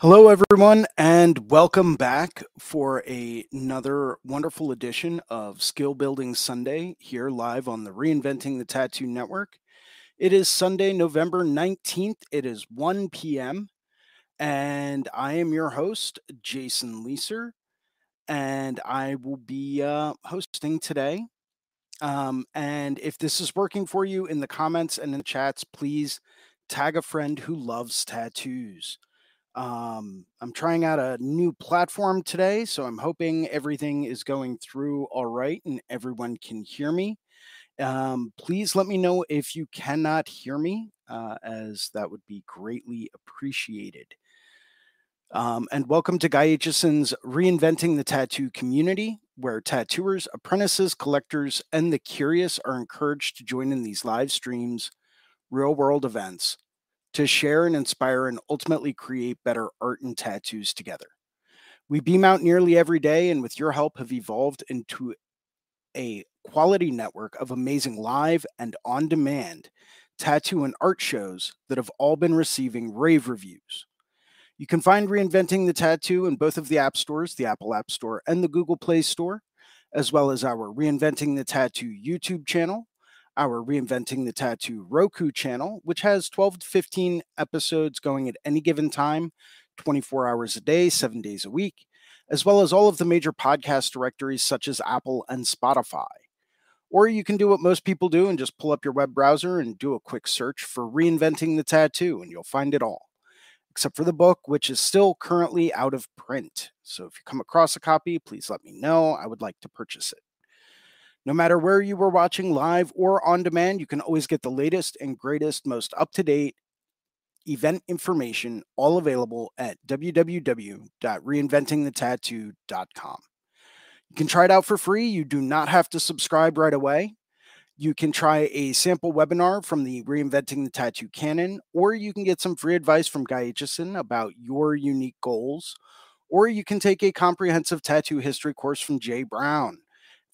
Hello, everyone, and welcome back for a, another wonderful edition of Skill Building Sunday here live on the Reinventing the Tattoo Network. It is Sunday, November 19th. It is 1 p.m., and I am your host, Jason Leeser, and I will be uh, hosting today. Um, and if this is working for you in the comments and in the chats, please tag a friend who loves tattoos. Um, I'm trying out a new platform today, so I'm hoping everything is going through all right and everyone can hear me. Um, please let me know if you cannot hear me, uh, as that would be greatly appreciated. Um, and welcome to Guy Aitchison's Reinventing the Tattoo Community, where tattooers, apprentices, collectors, and the curious are encouraged to join in these live streams, real world events to share and inspire and ultimately create better art and tattoos together. We beam out nearly every day, and with your help, have evolved into a quality network of amazing live and on demand tattoo and art shows that have all been receiving rave reviews. You can find Reinventing the Tattoo in both of the app stores, the Apple App Store and the Google Play Store, as well as our Reinventing the Tattoo YouTube channel, our Reinventing the Tattoo Roku channel, which has 12 to 15 episodes going at any given time, 24 hours a day, seven days a week, as well as all of the major podcast directories such as Apple and Spotify. Or you can do what most people do and just pull up your web browser and do a quick search for Reinventing the Tattoo, and you'll find it all, except for the book, which is still currently out of print. So if you come across a copy, please let me know. I would like to purchase it. No matter where you were watching live or on demand, you can always get the latest and greatest, most up to date event information, all available at www.reinventingthetattoo.com. You can try it out for free. You do not have to subscribe right away. You can try a sample webinar from the Reinventing the Tattoo Canon, or you can get some free advice from Guy Aitchison about your unique goals, or you can take a comprehensive tattoo history course from Jay Brown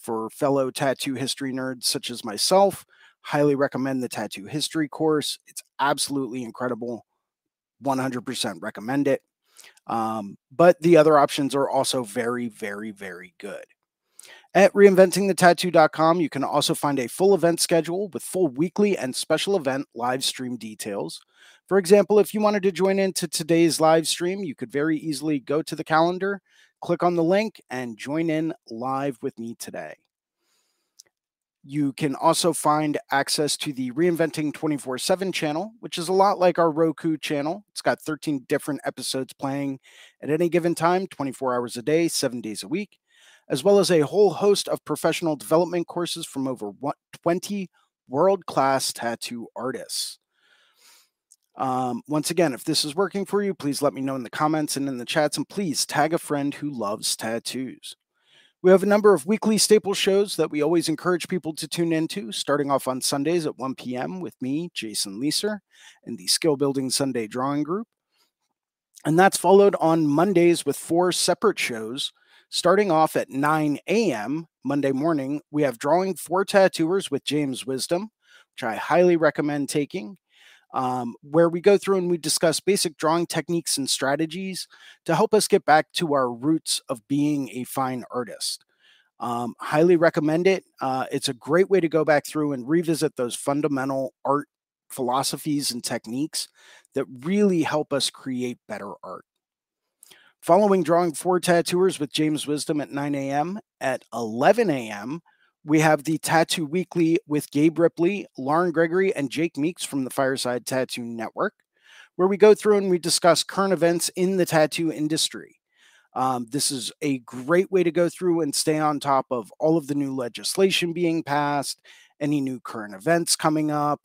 for fellow tattoo history nerds such as myself. Highly recommend the tattoo history course. It's absolutely incredible. 100% recommend it. Um, but the other options are also very, very, very good. At reinventingthetattoo.com, you can also find a full event schedule with full weekly and special event live stream details. For example, if you wanted to join into today's live stream, you could very easily go to the calendar click on the link and join in live with me today. You can also find access to the Reinventing 24 7 channel, which is a lot like our Roku channel. It's got 13 different episodes playing at any given time, 24 hours a day, seven days a week, as well as a whole host of professional development courses from over 20 world class tattoo artists. Um, once again, if this is working for you, please let me know in the comments and in the chats, and please tag a friend who loves tattoos. We have a number of weekly staple shows that we always encourage people to tune into, starting off on Sundays at 1 p.m. with me, Jason Leeser, and the Skill Building Sunday Drawing Group. And that's followed on Mondays with four separate shows. Starting off at 9 a.m. Monday morning, we have Drawing for Tattooers with James Wisdom, which I highly recommend taking um, where we go through and we discuss basic drawing techniques and strategies to help us get back to our roots of being a fine artist. Um, highly recommend it. Uh, it's a great way to go back through and revisit those fundamental art philosophies and techniques that really help us create better art. Following Drawing for Tattooers with James Wisdom at 9 a.m. At 11 a.m., we have the Tattoo Weekly with Gabe Ripley, Lauren Gregory, and Jake Meeks from the Fireside Tattoo Network, where we go through and we discuss current events in the tattoo industry. Um, this is a great way to go through and stay on top of all of the new legislation being passed, any new current events coming up,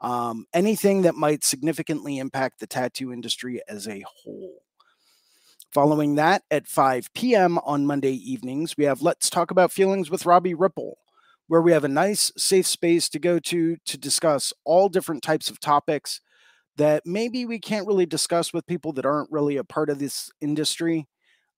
um, anything that might significantly impact the tattoo industry as a whole. Following that, at 5 p.m. on Monday evenings, we have Let's Talk About Feelings with Robbie Ripple, where we have a nice, safe space to go to to discuss all different types of topics that maybe we can't really discuss with people that aren't really a part of this industry.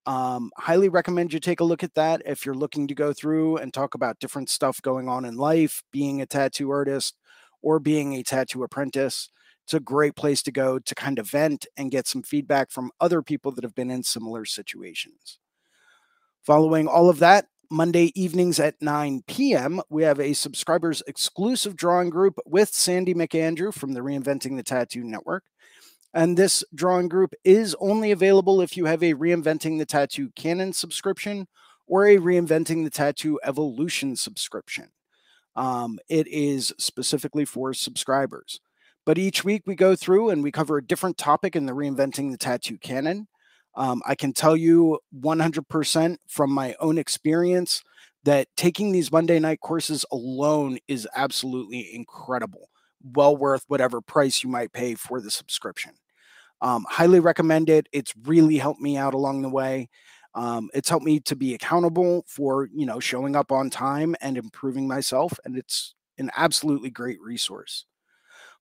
Um, highly recommend you take a look at that if you're looking to go through and talk about different stuff going on in life, being a tattoo artist or being a tattoo apprentice. It's a great place to go to kind of vent and get some feedback from other people that have been in similar situations. Following all of that, Monday evenings at 9 p.m., we have a subscribers exclusive drawing group with Sandy McAndrew from the Reinventing the Tattoo Network. And this drawing group is only available if you have a Reinventing the Tattoo Canon subscription or a Reinventing the Tattoo Evolution subscription. Um, it is specifically for subscribers. But each week we go through and we cover a different topic in the Reinventing the Tattoo Canon. Um, I can tell you 100% from my own experience that taking these Monday night courses alone is absolutely incredible. Well worth whatever price you might pay for the subscription. Um, highly recommend it. It's really helped me out along the way. Um, it's helped me to be accountable for you know showing up on time and improving myself, and it's an absolutely great resource.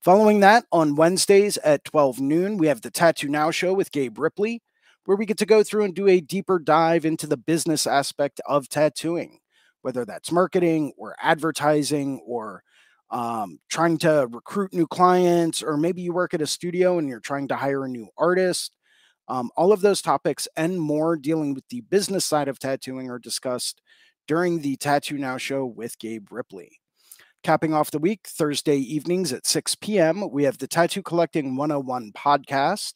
Following that, on Wednesdays at 12 noon, we have the Tattoo Now show with Gabe Ripley, where we get to go through and do a deeper dive into the business aspect of tattooing, whether that's marketing or advertising or um, trying to recruit new clients, or maybe you work at a studio and you're trying to hire a new artist. Um, all of those topics and more dealing with the business side of tattooing are discussed during the Tattoo Now show with Gabe Ripley. Capping off the week, Thursday evenings at 6 p.m., we have the Tattoo Collecting 101 podcast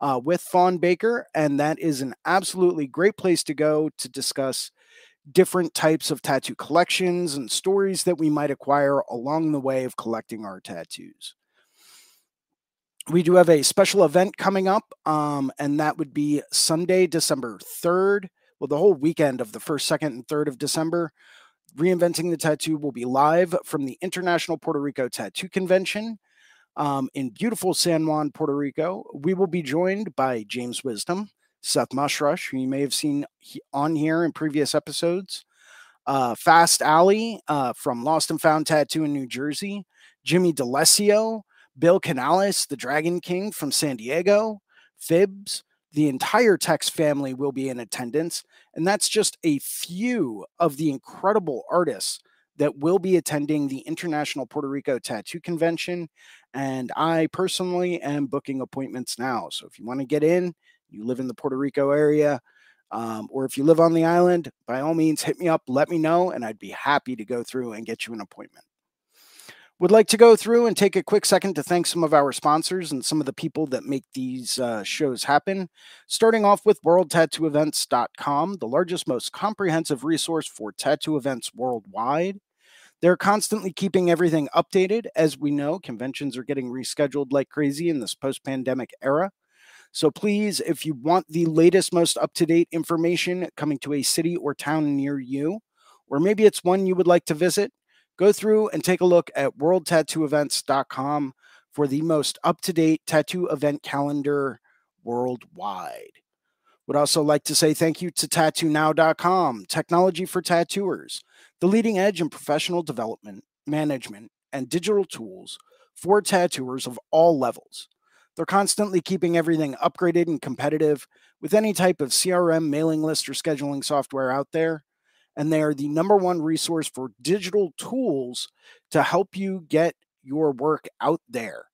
uh, with Fawn Baker. And that is an absolutely great place to go to discuss different types of tattoo collections and stories that we might acquire along the way of collecting our tattoos. We do have a special event coming up, um, and that would be Sunday, December 3rd. Well, the whole weekend of the 1st, 2nd, and 3rd of December. Reinventing the Tattoo will be live from the International Puerto Rico Tattoo Convention um, in beautiful San Juan, Puerto Rico. We will be joined by James Wisdom, Seth Mushrush, who you may have seen on here in previous episodes, uh, Fast Alley uh, from Lost and Found Tattoo in New Jersey, Jimmy DeLessio, Bill Canales, the Dragon King from San Diego, Fibs. The entire Tex family will be in attendance. And that's just a few of the incredible artists that will be attending the International Puerto Rico Tattoo Convention. And I personally am booking appointments now. So if you want to get in, you live in the Puerto Rico area, um, or if you live on the island, by all means, hit me up, let me know, and I'd be happy to go through and get you an appointment. Would like to go through and take a quick second to thank some of our sponsors and some of the people that make these uh, shows happen. Starting off with WorldTattooEvents.com, the largest, most comprehensive resource for tattoo events worldwide. They're constantly keeping everything updated. As we know, conventions are getting rescheduled like crazy in this post pandemic era. So please, if you want the latest, most up to date information coming to a city or town near you, or maybe it's one you would like to visit, go through and take a look at worldtattooevents.com for the most up to date tattoo event calendar worldwide. Would also like to say thank you to tattoonow.com, technology for tattooers, the leading edge in professional development, management, and digital tools for tattooers of all levels. They're constantly keeping everything upgraded and competitive with any type of CRM, mailing list, or scheduling software out there. And they are the number one resource for digital tools to help you get your work out there.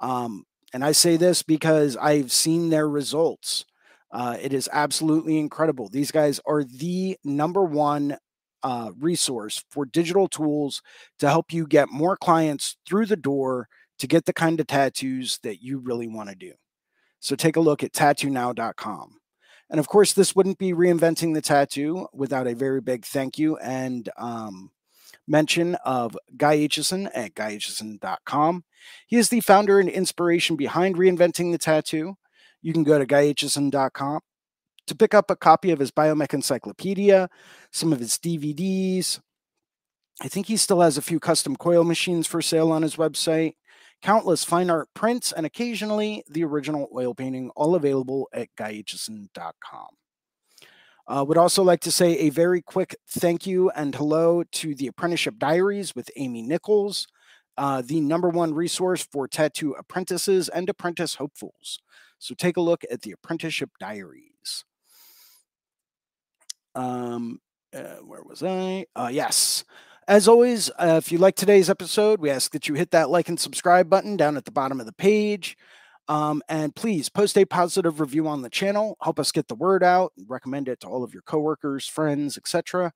Um, and I say this because I've seen their results. Uh, it is absolutely incredible. These guys are the number one uh, resource for digital tools to help you get more clients through the door to get the kind of tattoos that you really want to do. So take a look at tattoonow.com. And of course, this wouldn't be reinventing the tattoo without a very big thank you and um, mention of Guy Aitchison at guyaitchison.com. He is the founder and inspiration behind reinventing the tattoo. You can go to guyaitchison.com to pick up a copy of his Biomech Encyclopedia, some of his DVDs. I think he still has a few custom coil machines for sale on his website countless fine art prints, and occasionally the original oil painting, all available at guyaitchison.com. Uh, would also like to say a very quick thank you and hello to the Apprenticeship Diaries with Amy Nichols, uh, the number one resource for tattoo apprentices and apprentice hopefuls. So take a look at the Apprenticeship Diaries. Um, uh, where was I? Uh, yes. As always, uh, if you like today's episode, we ask that you hit that like and subscribe button down at the bottom of the page. Um, and please post a positive review on the channel. Help us get the word out. Recommend it to all of your coworkers, friends, etc.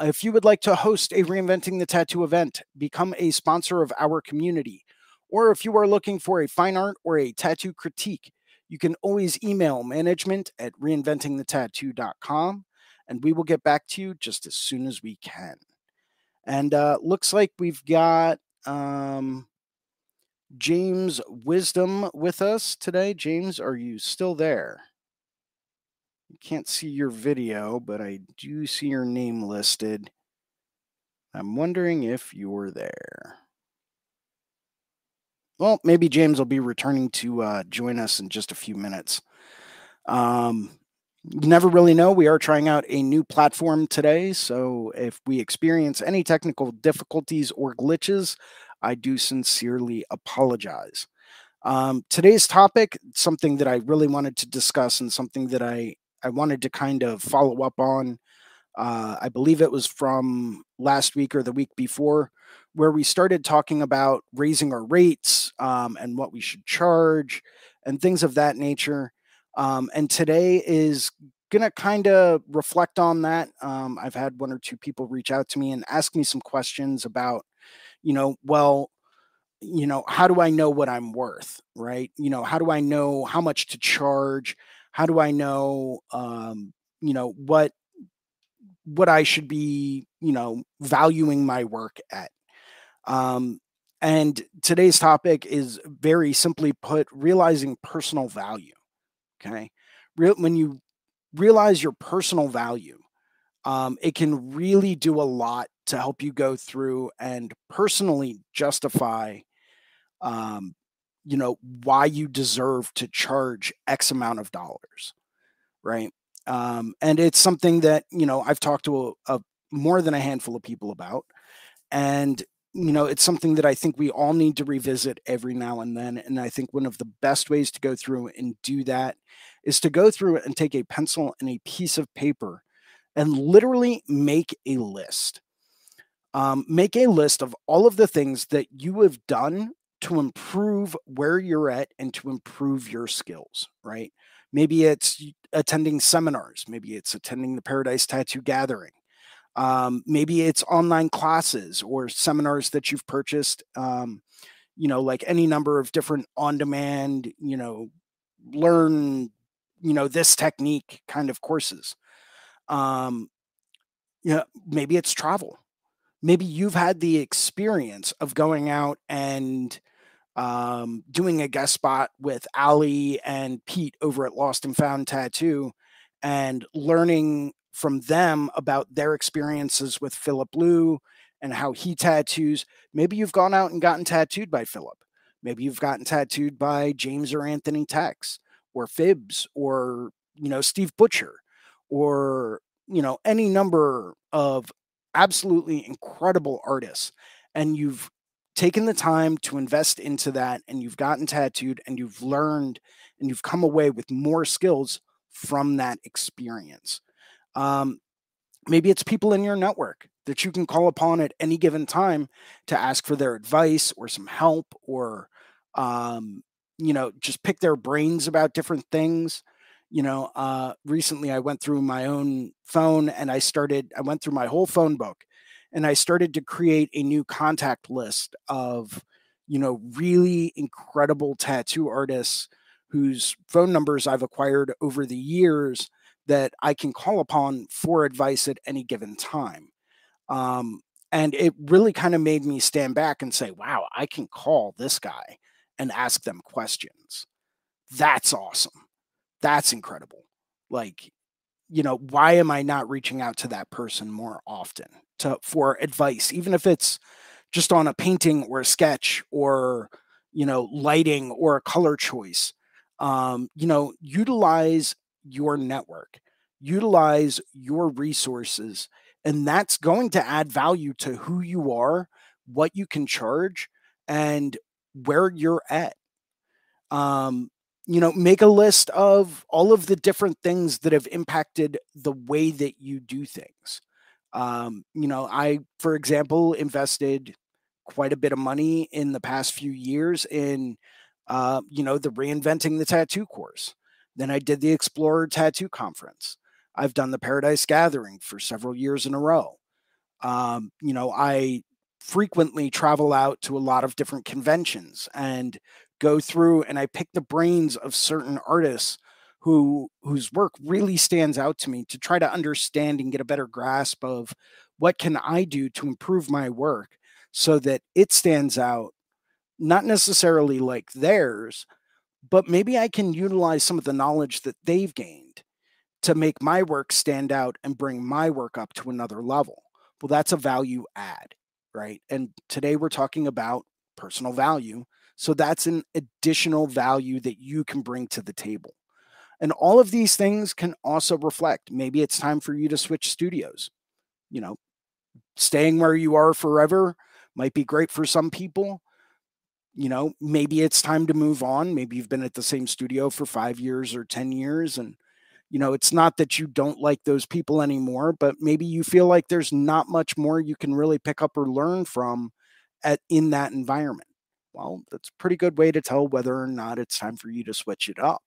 If you would like to host a Reinventing the Tattoo event, become a sponsor of our community. Or if you are looking for a fine art or a tattoo critique, you can always email management at reinventingthetattoo.com and we will get back to you just as soon as we can. And uh, looks like we've got um, James Wisdom with us today. James, are you still there? I can't see your video, but I do see your name listed. I'm wondering if you're there. Well, maybe James will be returning to uh, join us in just a few minutes. Um, never really know. We are trying out a new platform today. So if we experience any technical difficulties or glitches, I do sincerely apologize. Um, today's topic, something that I really wanted to discuss and something that I, I wanted to kind of follow up on. Uh, I believe it was from last week or the week before, where we started talking about raising our rates um, and what we should charge and things of that nature. Um, and today is going to kind of reflect on that. Um, I've had one or two people reach out to me and ask me some questions about, you know, well, you know, how do I know what I'm worth, right? You know, how do I know how much to charge? How do I know, um, you know, what what I should be, you know, valuing my work at? Um, and today's topic is very simply put, realizing personal value. Okay. Real, when you realize your personal value, um, it can really do a lot to help you go through and personally justify, um, you know, why you deserve to charge X amount of dollars. Right. Um, and it's something that, you know, I've talked to a, a more than a handful of people about. And you know, it's something that I think we all need to revisit every now and then. And I think one of the best ways to go through and do that is to go through and take a pencil and a piece of paper and literally make a list. Um, make a list of all of the things that you have done to improve where you're at and to improve your skills, right? Maybe it's attending seminars, maybe it's attending the Paradise Tattoo Gathering um, maybe it's online classes or seminars that you've purchased. Um, you know, like any number of different on-demand, you know, learn, you know, this technique kind of courses. Um, you know, maybe it's travel. Maybe you've had the experience of going out and um, doing a guest spot with Ali and Pete over at Lost and Found Tattoo and learning from them about their experiences with Filip Leu and how he tattoos. Maybe you've gone out and gotten tattooed by Filip. Maybe you've gotten tattooed by James or Anthony Tex or Fibs or, you know, Steve Butcher or, you know, any number of absolutely incredible artists. And you've taken the time to invest into that and you've gotten tattooed and you've learned and you've come away with more skills from that experience. Um, maybe it's people in your network that you can call upon at any given time to ask for their advice or some help or um, you know just pick their brains about different things. You know uh, recently i went through my own phone and i started i went through my whole phone book and i started to create a new contact list of you know really incredible tattoo artists whose phone numbers i've acquired over the years that I can call upon for advice at any given time. Um, and it really kind of made me stand back and say, wow, I can call this guy and ask them questions. That's awesome. That's incredible. Like, you know, why am I not reaching out to that person more often to for advice, even if it's just on a painting or a sketch or, you know, lighting or a color choice? Um, you know, utilize your network, utilize your resources, and that's going to add value to who you are, what you can charge, and where you're at. Um, you know, make a list of all of the different things that have impacted the way that you do things. Um, you know, I, for example, invested quite a bit of money in the past few years in, uh, you know, the reinventing the tattoo course. Then I did the Explorer Tattoo Conference. I've done the Paradise Gathering for several years in a row. Um, you know, I frequently travel out to a lot of different conventions and go through and I pick the brains of certain artists who whose work really stands out to me to try to understand and get a better grasp of what can I do to improve my work so that it stands out not necessarily like theirs but maybe I can utilize some of the knowledge that they've gained to make my work stand out and bring my work up to another level. Well, that's a value add, right? And today we're talking about personal value. So that's an additional value that you can bring to the table. And all of these things can also reflect maybe it's time for you to switch studios. You know, staying where you are forever might be great for some people. You know, maybe it's time to move on. Maybe you've been at the same studio for five years or 10 years and you know it's not that you don't like those people anymore but maybe you feel like there's not much more you can really pick up or learn from at in that environment. Well that's a pretty good way to tell whether or not it's time for you to switch it up.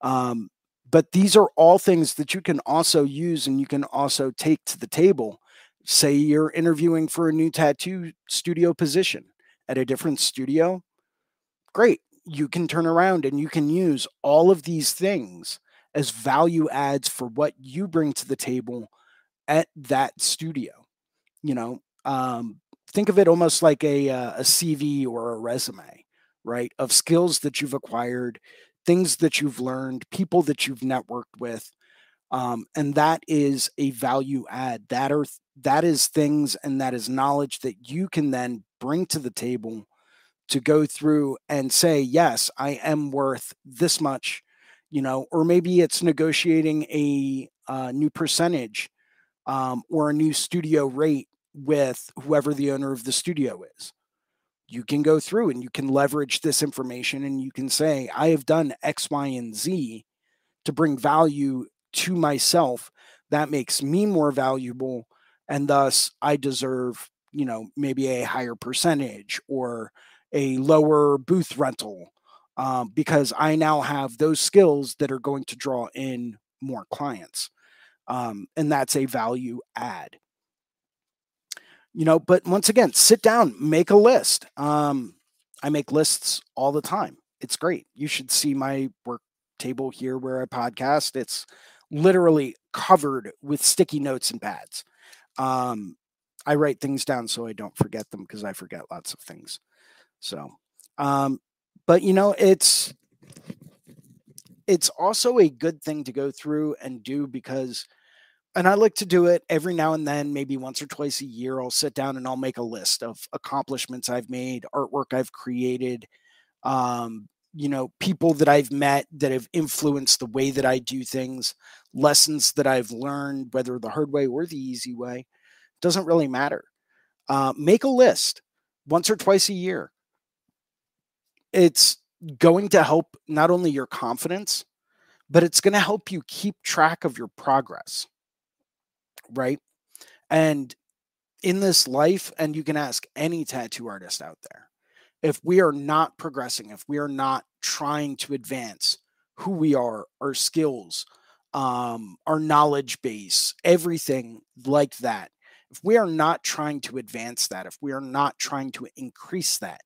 Um, but these are all things that you can also use and you can also take to the table. Say you're interviewing for a new tattoo studio position at a different studio great you can turn around and you can use all of these things as value adds for what you bring to the table at that studio. You know, um, think of it almost like a, uh, a CV or a resume, right? Of skills that you've acquired, things that you've learned, people that you've networked with. Um, and that is a value add. That are that is things and that is knowledge that you can then bring to the table to go through and say, yes, I am worth this much you know, or maybe it's negotiating a uh, new percentage um, or a new studio rate with whoever the owner of the studio is. You can go through and you can leverage this information and you can say, I have done X, Y, and Z to bring value to myself. That makes me more valuable. And thus, I deserve, you know, maybe a higher percentage or a lower booth rental um, because I now have those skills that are going to draw in more clients. Um, and that's a value add. You know, but once again, sit down, make a list. Um, I make lists all the time. It's great. You should see my work table here where I podcast. It's literally covered with sticky notes and pads. Um, I write things down so I don't forget them because I forget lots of things. So, um, but you know it's it's also a good thing to go through and do because and I like to do it every now and then, maybe once or twice a year. I'll sit down and I'll make a list of accomplishments I've made, artwork I've created, um, you know, people that I've met that have influenced the way that I do things, lessons that I've learned, whether the hard way or the easy way, doesn't really matter. Uh, make a list once or twice a year it's going to help not only your confidence, but it's going to help you keep track of your progress. Right. And in this life, and you can ask any tattoo artist out there, if we are not progressing, if we are not trying to advance who we are, our skills, um, our knowledge base, everything like that, if we are not trying to advance that, if we are not trying to increase that,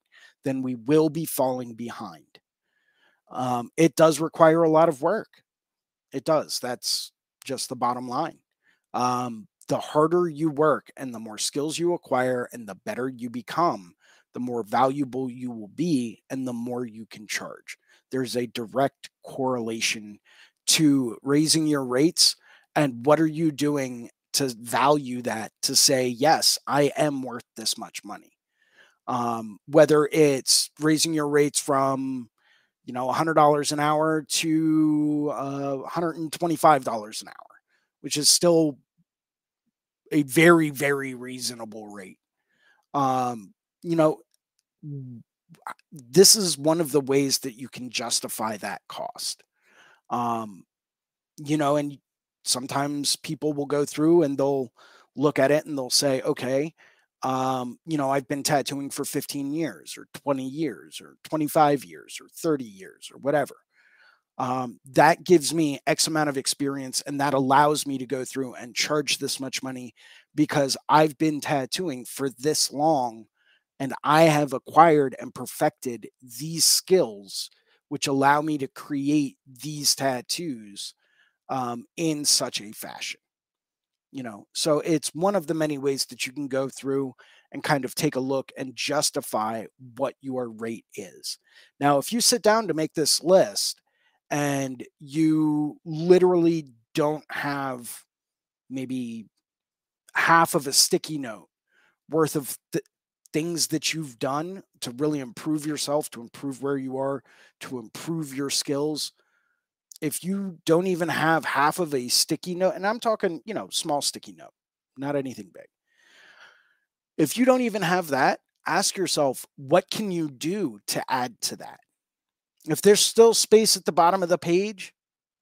then we will be falling behind. Um, it does require a lot of work. It does. That's just the bottom line. Um, the harder you work and the more skills you acquire and the better you become, the more valuable you will be and the more you can charge. There's a direct correlation to raising your rates and what are you doing to value that to say, yes, I am worth this much money um, whether it's raising your rates from you know $100 an hour to uh, $125 an hour which is still a very very reasonable rate um, you know this is one of the ways that you can justify that cost um, you know and sometimes people will go through and they'll look at it and they'll say, okay, um, you know, I've been tattooing for 15 years or 20 years or 25 years or 30 years or whatever. Um, that gives me X amount of experience and that allows me to go through and charge this much money because I've been tattooing for this long and I have acquired and perfected these skills, which allow me to create these tattoos um, in such a fashion. You know, so it's one of the many ways that you can go through and kind of take a look and justify what your rate is. Now, if you sit down to make this list and you literally don't have maybe half of a sticky note worth of th- things that you've done to really improve yourself, to improve where you are, to improve your skills. If you don't even have half of a sticky note, and I'm talking, you know, small sticky note, not anything big. If you don't even have that, ask yourself, what can you do to add to that? If there's still space at the bottom of the page,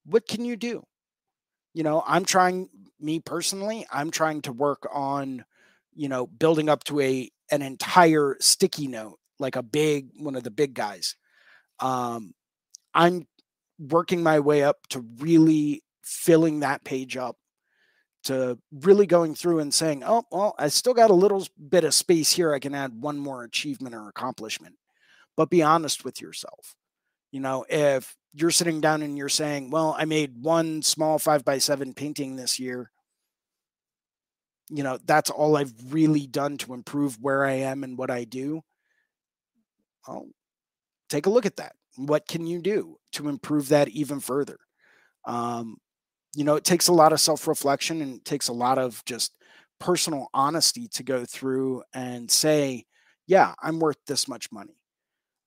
what can you do? You know, I'm trying, me personally, I'm trying to work on, you know, building up to a an entire sticky note, like a big one of the big guys. Um, I'm working my way up to really filling that page up to really going through and saying, oh, well, I still got a little bit of space here. I can add one more achievement or accomplishment. But be honest with yourself. You know, if you're sitting down and you're saying, well, I made one small five by seven painting this year, you know, that's all I've really done to improve where I am and what I do. Well, take a look at that. What can you do to improve that even further? Um, you know, it takes a lot of self reflection and it takes a lot of just personal honesty to go through and say, yeah, I'm worth this much money.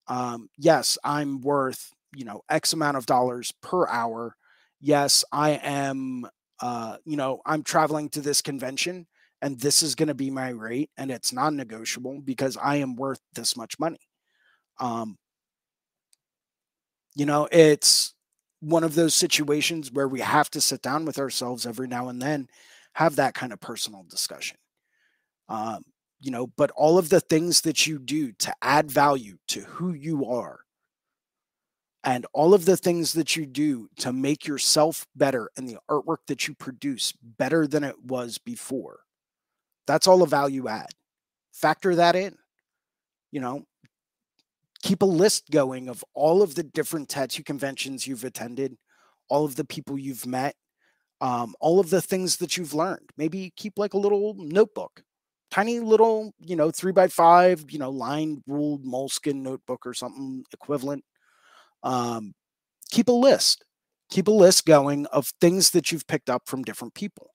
Um, yes, I'm worth, you know, X amount of dollars per hour. Yes, I am uh, you know, I'm traveling to this convention and this is going to be my rate and it's non-negotiable because I am worth this much money. Um, you know, it's one of those situations where we have to sit down with ourselves every now and then, have that kind of personal discussion. Um, you know, but all of the things that you do to add value to who you are and all of the things that you do to make yourself better and the artwork that you produce better than it was before. That's all a value add. Factor that in. You know, keep a list going of all of the different tattoo conventions you've attended, all of the people you've met, um, all of the things that you've learned. Maybe keep like a little notebook, tiny little, you know, three by five, you know, lined ruled Moleskine notebook or something equivalent um, keep a list. Keep a list going of things that you've picked up from different people.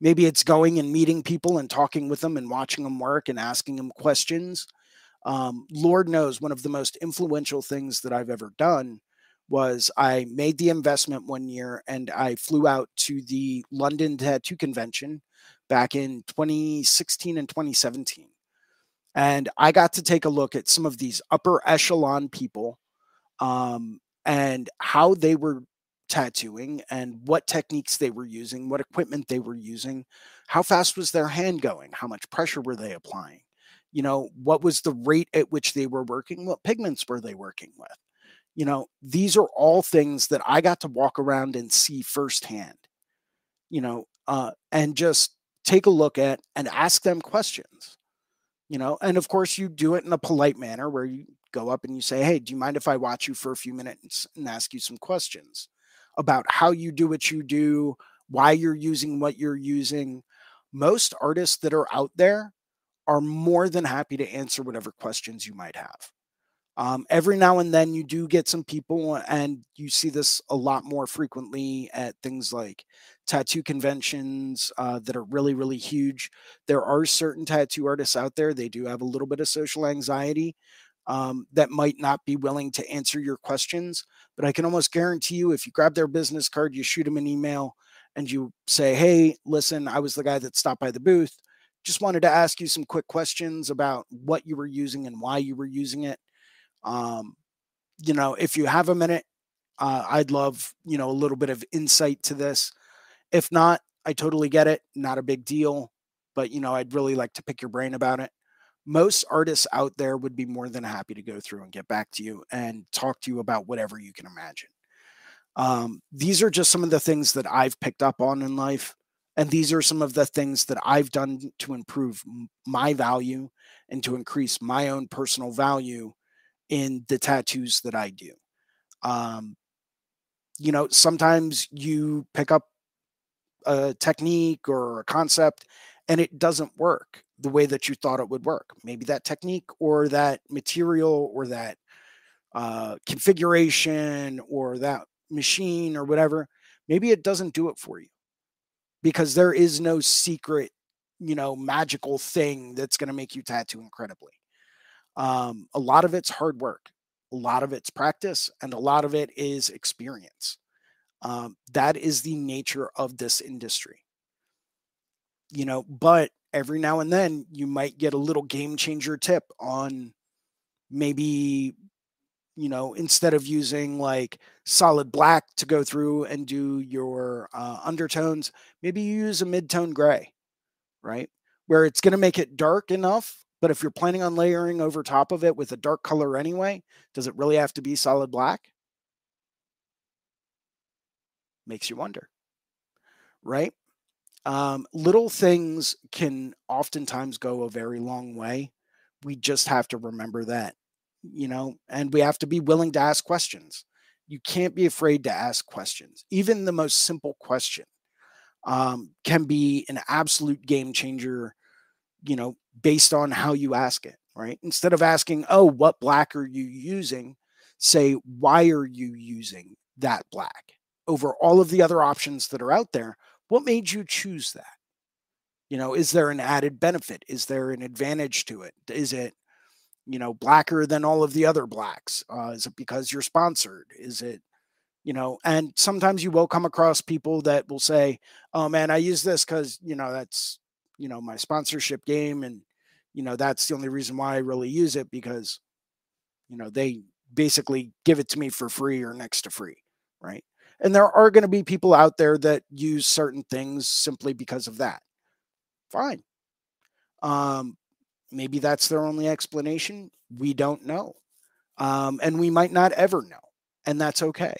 Maybe it's going and meeting people and talking with them and watching them work and asking them questions. Um, Lord knows one of the most influential things that I've ever done was I made the investment one year and I flew out to the London Tattoo Convention back in 2016 and 2017. And I got to take a look at some of these upper echelon people um, and how they were tattooing and what techniques they were using, what equipment they were using, how fast was their hand going, how much pressure were they applying, you know, what was the rate at which they were working, what pigments were they working with. You know, these are all things that I got to walk around and see firsthand, you know, uh, and just take a look at and ask them questions, you know, and of course you do it in a polite manner where you go up and you say, Hey, do you mind if I watch you for a few minutes and ask you some questions about how you do what you do, why you're using what you're using? Most artists that are out there are more than happy to answer whatever questions you might have. Um, every now and then you do get some people, and you see this a lot more frequently at things like tattoo conventions uh, that are really, really huge. There are certain tattoo artists out there, they do have a little bit of social anxiety um, that might not be willing to answer your questions. But I can almost guarantee you, if you grab their business card, you shoot them an email, and you say, Hey, listen, I was the guy that stopped by the booth. Just wanted to ask you some quick questions about what you were using and why you were using it. Um, you know, if you have a minute, uh, I'd love, you know, a little bit of insight to this. If not, I totally get it. Not a big deal. but you know, I'd really like to pick your brain about it. Most artists out there would be more than happy to go through and get back to you and talk to you about whatever you can imagine. Um, these are just some of the things that I've picked up on in life. And these are some of the things that I've done to improve my value and to increase my own personal value in the tattoos that I do. Um, you know, sometimes you pick up a technique or a concept and it doesn't work the way that you thought it would work. Maybe that technique or that material or that uh, configuration or that machine or whatever, maybe it doesn't do it for you because there is no secret, you know, magical thing that's going to make you tattoo incredibly. Um, a lot of it's hard work, a lot of it's practice, and a lot of it is experience. Um, that is the nature of this industry. You know, but every now and then you might get a little game changer tip on maybe you know, instead of using like solid black to go through and do your uh, undertones, maybe you use a mid-tone gray, right? Where it's going to make it dark enough, but if you're planning on layering over top of it with a dark color anyway, does it really have to be solid black? Makes you wonder, right? Um, little things can oftentimes go a very long way. We just have to remember that you know, and we have to be willing to ask questions. You can't be afraid to ask questions. Even the most simple question um, can be an absolute game changer, you know, based on how you ask it, right? Instead of asking, oh, what black are you using? Say, why are you using that black over all of the other options that are out there? What made you choose that? You know, is there an added benefit? Is there an advantage to it? Is it you know blacker than all of the other blacks uh, is it because you're sponsored is it you know and sometimes you will come across people that will say oh man i use this because you know that's you know my sponsorship game and you know that's the only reason why i really use it because you know they basically give it to me for free or next to free right and there are going to be people out there that use certain things simply because of that fine um Maybe that's their only explanation. We don't know. Um, and we might not ever know. And that's okay.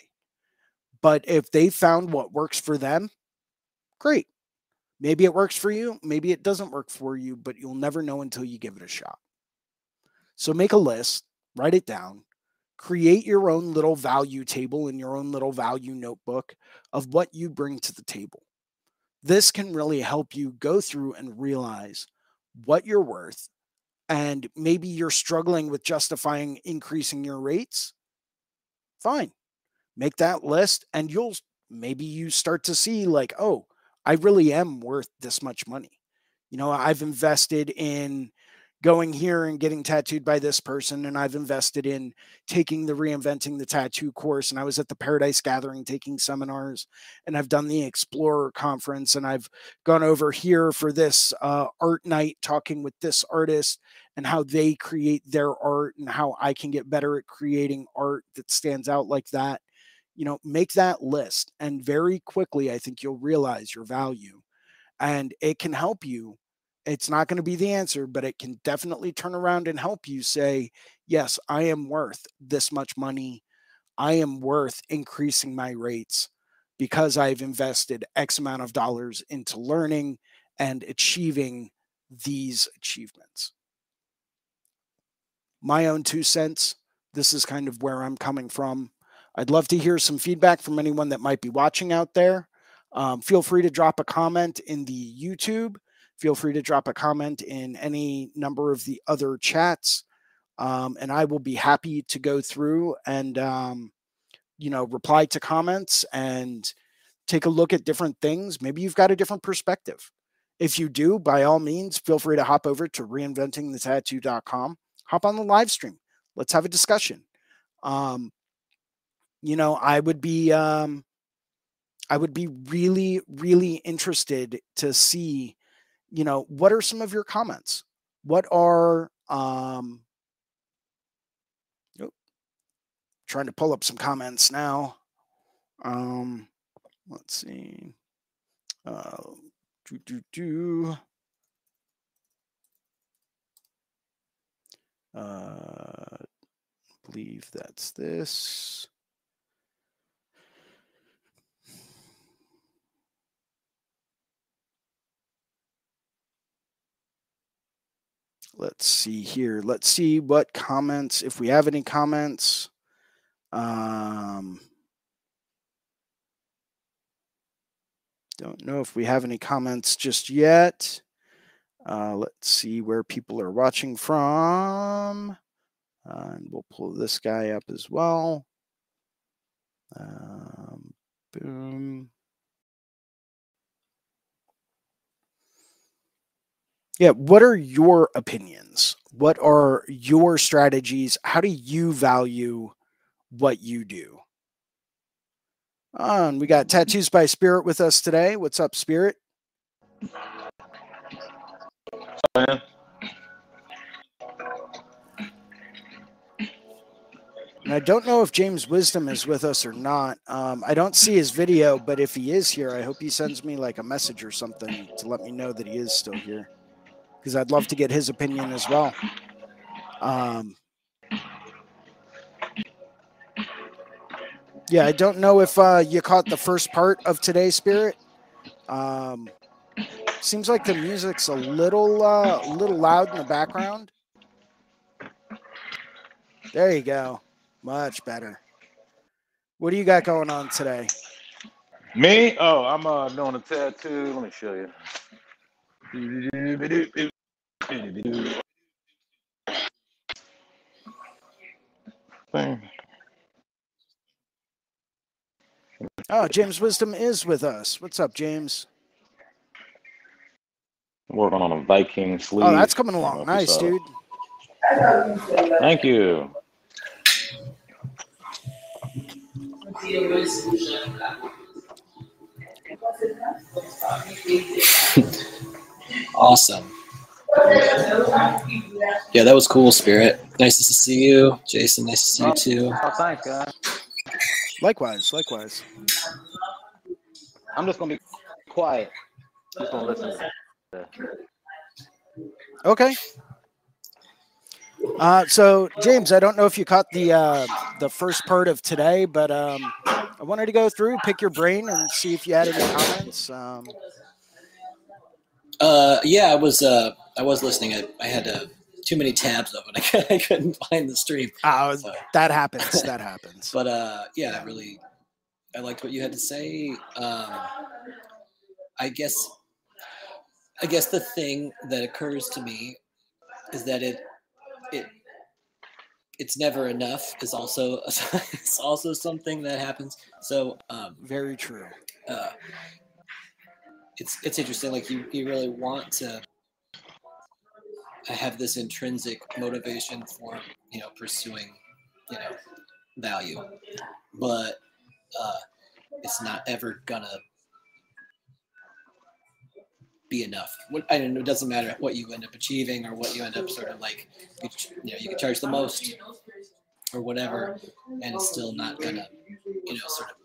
But if they found what works for them, great. Maybe it works for you. Maybe it doesn't work for you, but you'll never know until you give it a shot. So make a list, write it down, create your own little value table in your own little value notebook of what you bring to the table. This can really help you go through and realize what you're worth and maybe you're struggling with justifying increasing your rates, fine. Make that list and you'll maybe you start to see like, oh, I really am worth this much money. You know, I've invested in going here and getting tattooed by this person and i've invested in taking the reinventing the tattoo course and i was at the paradise gathering taking seminars and i've done the explorer conference and i've gone over here for this uh, art night talking with this artist and how they create their art and how i can get better at creating art that stands out like that. You know make that list and very quickly i think you'll realize your value and it can help you it's not going to be the answer, but it can definitely turn around and help you say, yes, I am worth this much money. I am worth increasing my rates because I've invested X amount of dollars into learning and achieving these achievements. My own two cents. This is kind of where I'm coming from. I'd love to hear some feedback from anyone that might be watching out there. Um, feel free to drop a comment in the YouTube feel free to drop a comment in any number of the other chats. Um, and I will be happy to go through and, um, you know, reply to comments and take a look at different things. Maybe you've got a different perspective. If you do, by all means, feel free to hop over to reinventingthetattoo.com, hop on the live stream. Let's have a discussion. Um, you know, I would be, um, I would be really, really interested to see you know, what are some of your comments? What are um oh, trying to pull up some comments now. Um let's see. Uh do do do uh believe that's this. Let's see here. Let's see what comments, if we have any comments. Um, don't know if we have any comments just yet. Uh, let's see where people are watching from. Uh, and we'll pull this guy up as well. Um, boom. Yeah, what are your opinions? What are your strategies? How do you value what you do? Uh, and we got Tattoos by Spirit with us today. What's up, Spirit? And I don't know if James Wisdom is with us or not. Um, I don't see his video, but if he is here, I hope he sends me like a message or something to let me know that he is still here, because I'd love to get his opinion as well. Um, yeah, I don't know if uh, you caught the first part of today's spirit. Um, seems like the music's a little uh, little loud in the background. There you go. Much better. What do you got going on today? Me? Oh, I'm uh doing a tattoo. Let me show you. Thing. Oh, James Wisdom is with us. What's up, James? Working on a Viking sleeve. Oh, that's coming along. know if you Nice, saw dude. Thank you. Awesome. Yeah, that was cool, Spirit. Nice to see you. Jason, nice to see you too. Oh, thanks, guys. Likewise, likewise. I'm just gonna be quiet. Just gonna listen. Okay. Uh, so James, I don't know if you caught the uh, the first part of today, but um, I wanted to go through, pick your brain, and see if you had any comments. Um, Uh, yeah, I was uh, I was listening. I, I had uh, too many tabs open. I couldn't find the stream. uh, So, that happens. That happens. but uh, yeah, I really I liked what you had to say. Um, I guess I guess the thing that occurs to me is that it it it's never enough is also it's also something that happens. So um, Very true. uh, it's it's interesting. Like you, you really want to have this intrinsic motivation for you know pursuing you know value, but uh, it's not ever gonna be enough. What I don't know, it doesn't matter what you end up achieving or what you end up sort of like. You, you know, you can charge the most or whatever, and it's still not gonna you know sort of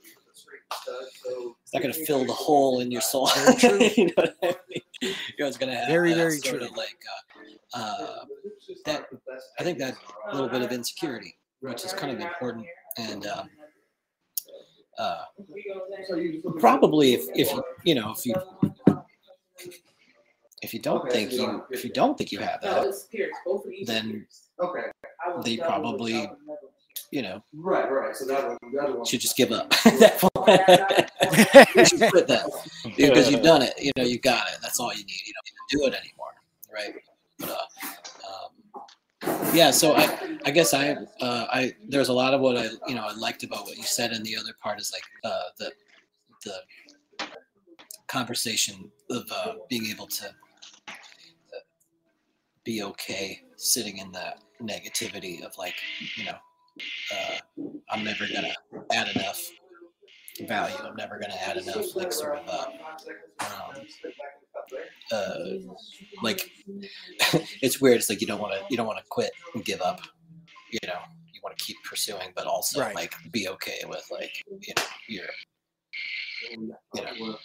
it's not to fill the hole in your soul. You know what I mean? You're always going to have Very, very sort true. of like uh, uh, that. I think that little bit of insecurity, which is kind of important, and um, uh, probably if if you you know if you if you don't think you if you don't think you have that, then they probably you know Right, right. So that one, that one. should just give up. At that point. you should quit that because you've done it. You know, you got it. That's all you need. You don't even do it anymore, right? But, uh, um, yeah. So I, I guess I, uh, I there's a lot of what I, you know, I liked about what you said, and the other part is like uh, the, the conversation of uh, being able to uh, be okay sitting in that negativity of like, you know, uh, I'm never gonna add enough value. I'm never gonna add enough, like sort of, uh, um, uh, like it's weird. It's like you don't want to, you don't want to quit and give up. You know, you want to keep pursuing, but also Right. like be okay with like you know you're you know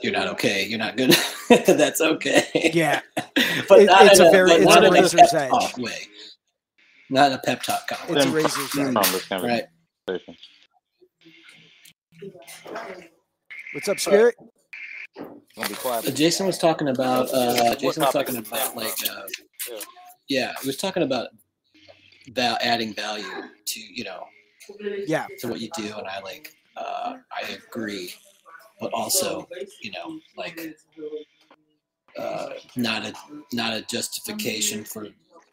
you're not okay. You're not good. That's okay. Yeah, but It- not it's in a very- it's not a razor's pep edge. talk way. not a pep talk It's a razor's edge. this Right. Conversation. What's up, Spirit? Gonna be quiet. Uh, Jason was talking about. Uh, Jason was talking about like. Uh, Yeah. yeah, he was talking about val- adding value to you know Yeah. to what you do, and I like. Uh, I agree, but also you know like uh, not a not a justification for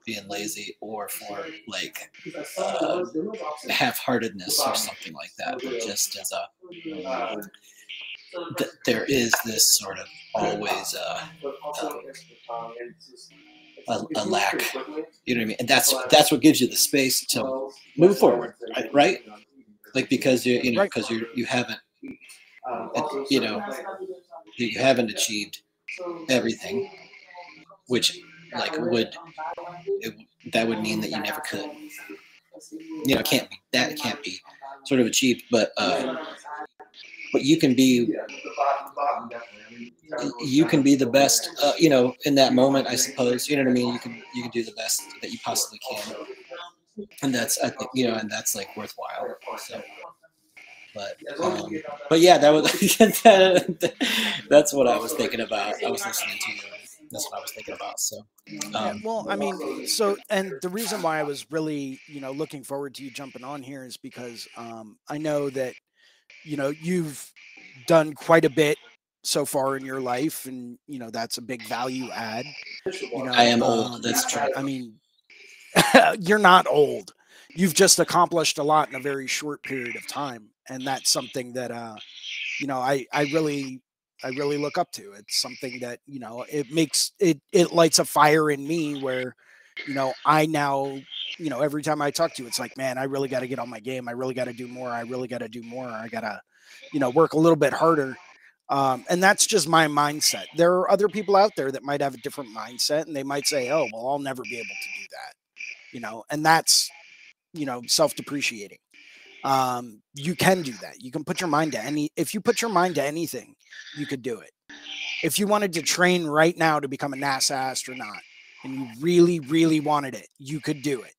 being lazy or for like uh, half-heartedness or something like that, but just as a th- there is this sort of always uh, a, a lack. You know what I mean? And that's that's what gives you the space to move forward, right? right? Like because you you know because you you haven't you know you you haven't achieved everything, which like would it, that would mean that you never could. You know, it can't be. That it can't be sort of achieved, but uh, but you can be you can be the best uh, you know in that moment i suppose. You know what i mean? You can you can do the best that you possibly can. And that's i think you know and that's like worthwhile. So but um, but yeah that was that's what i was thinking about. I was listening to you that's what i was thinking about so Yeah, um, well, I mean, so and the reason why I was really, you know, looking forward to you jumping on here is because um, I know that, you know, you've done quite a bit so far in your life, and you know that's a big value add. You know, I am um, old, that's true. I mean, you're not old. You've just accomplished a lot in a very short period of time, and that's something that, uh, you know, I I really I really look up to. It's something that you know it makes it it lights a fire in me where you know I now you know every time I talk to you, it's like man, I really got to get on my game. I really got to do more. I really got to do more. I gotta you know work a little bit harder. Um, and that's just my mindset. There are other people out there that might have a different mindset, and they might say, "Oh, well, I'll never be able to do that," you know, and that's you know self-depreciating. Um, you can do that. You can put your mind to any. If you put your mind to anything, you could do it. If you wanted to train right now to become a NASA astronaut and you really, really wanted it, you could do it.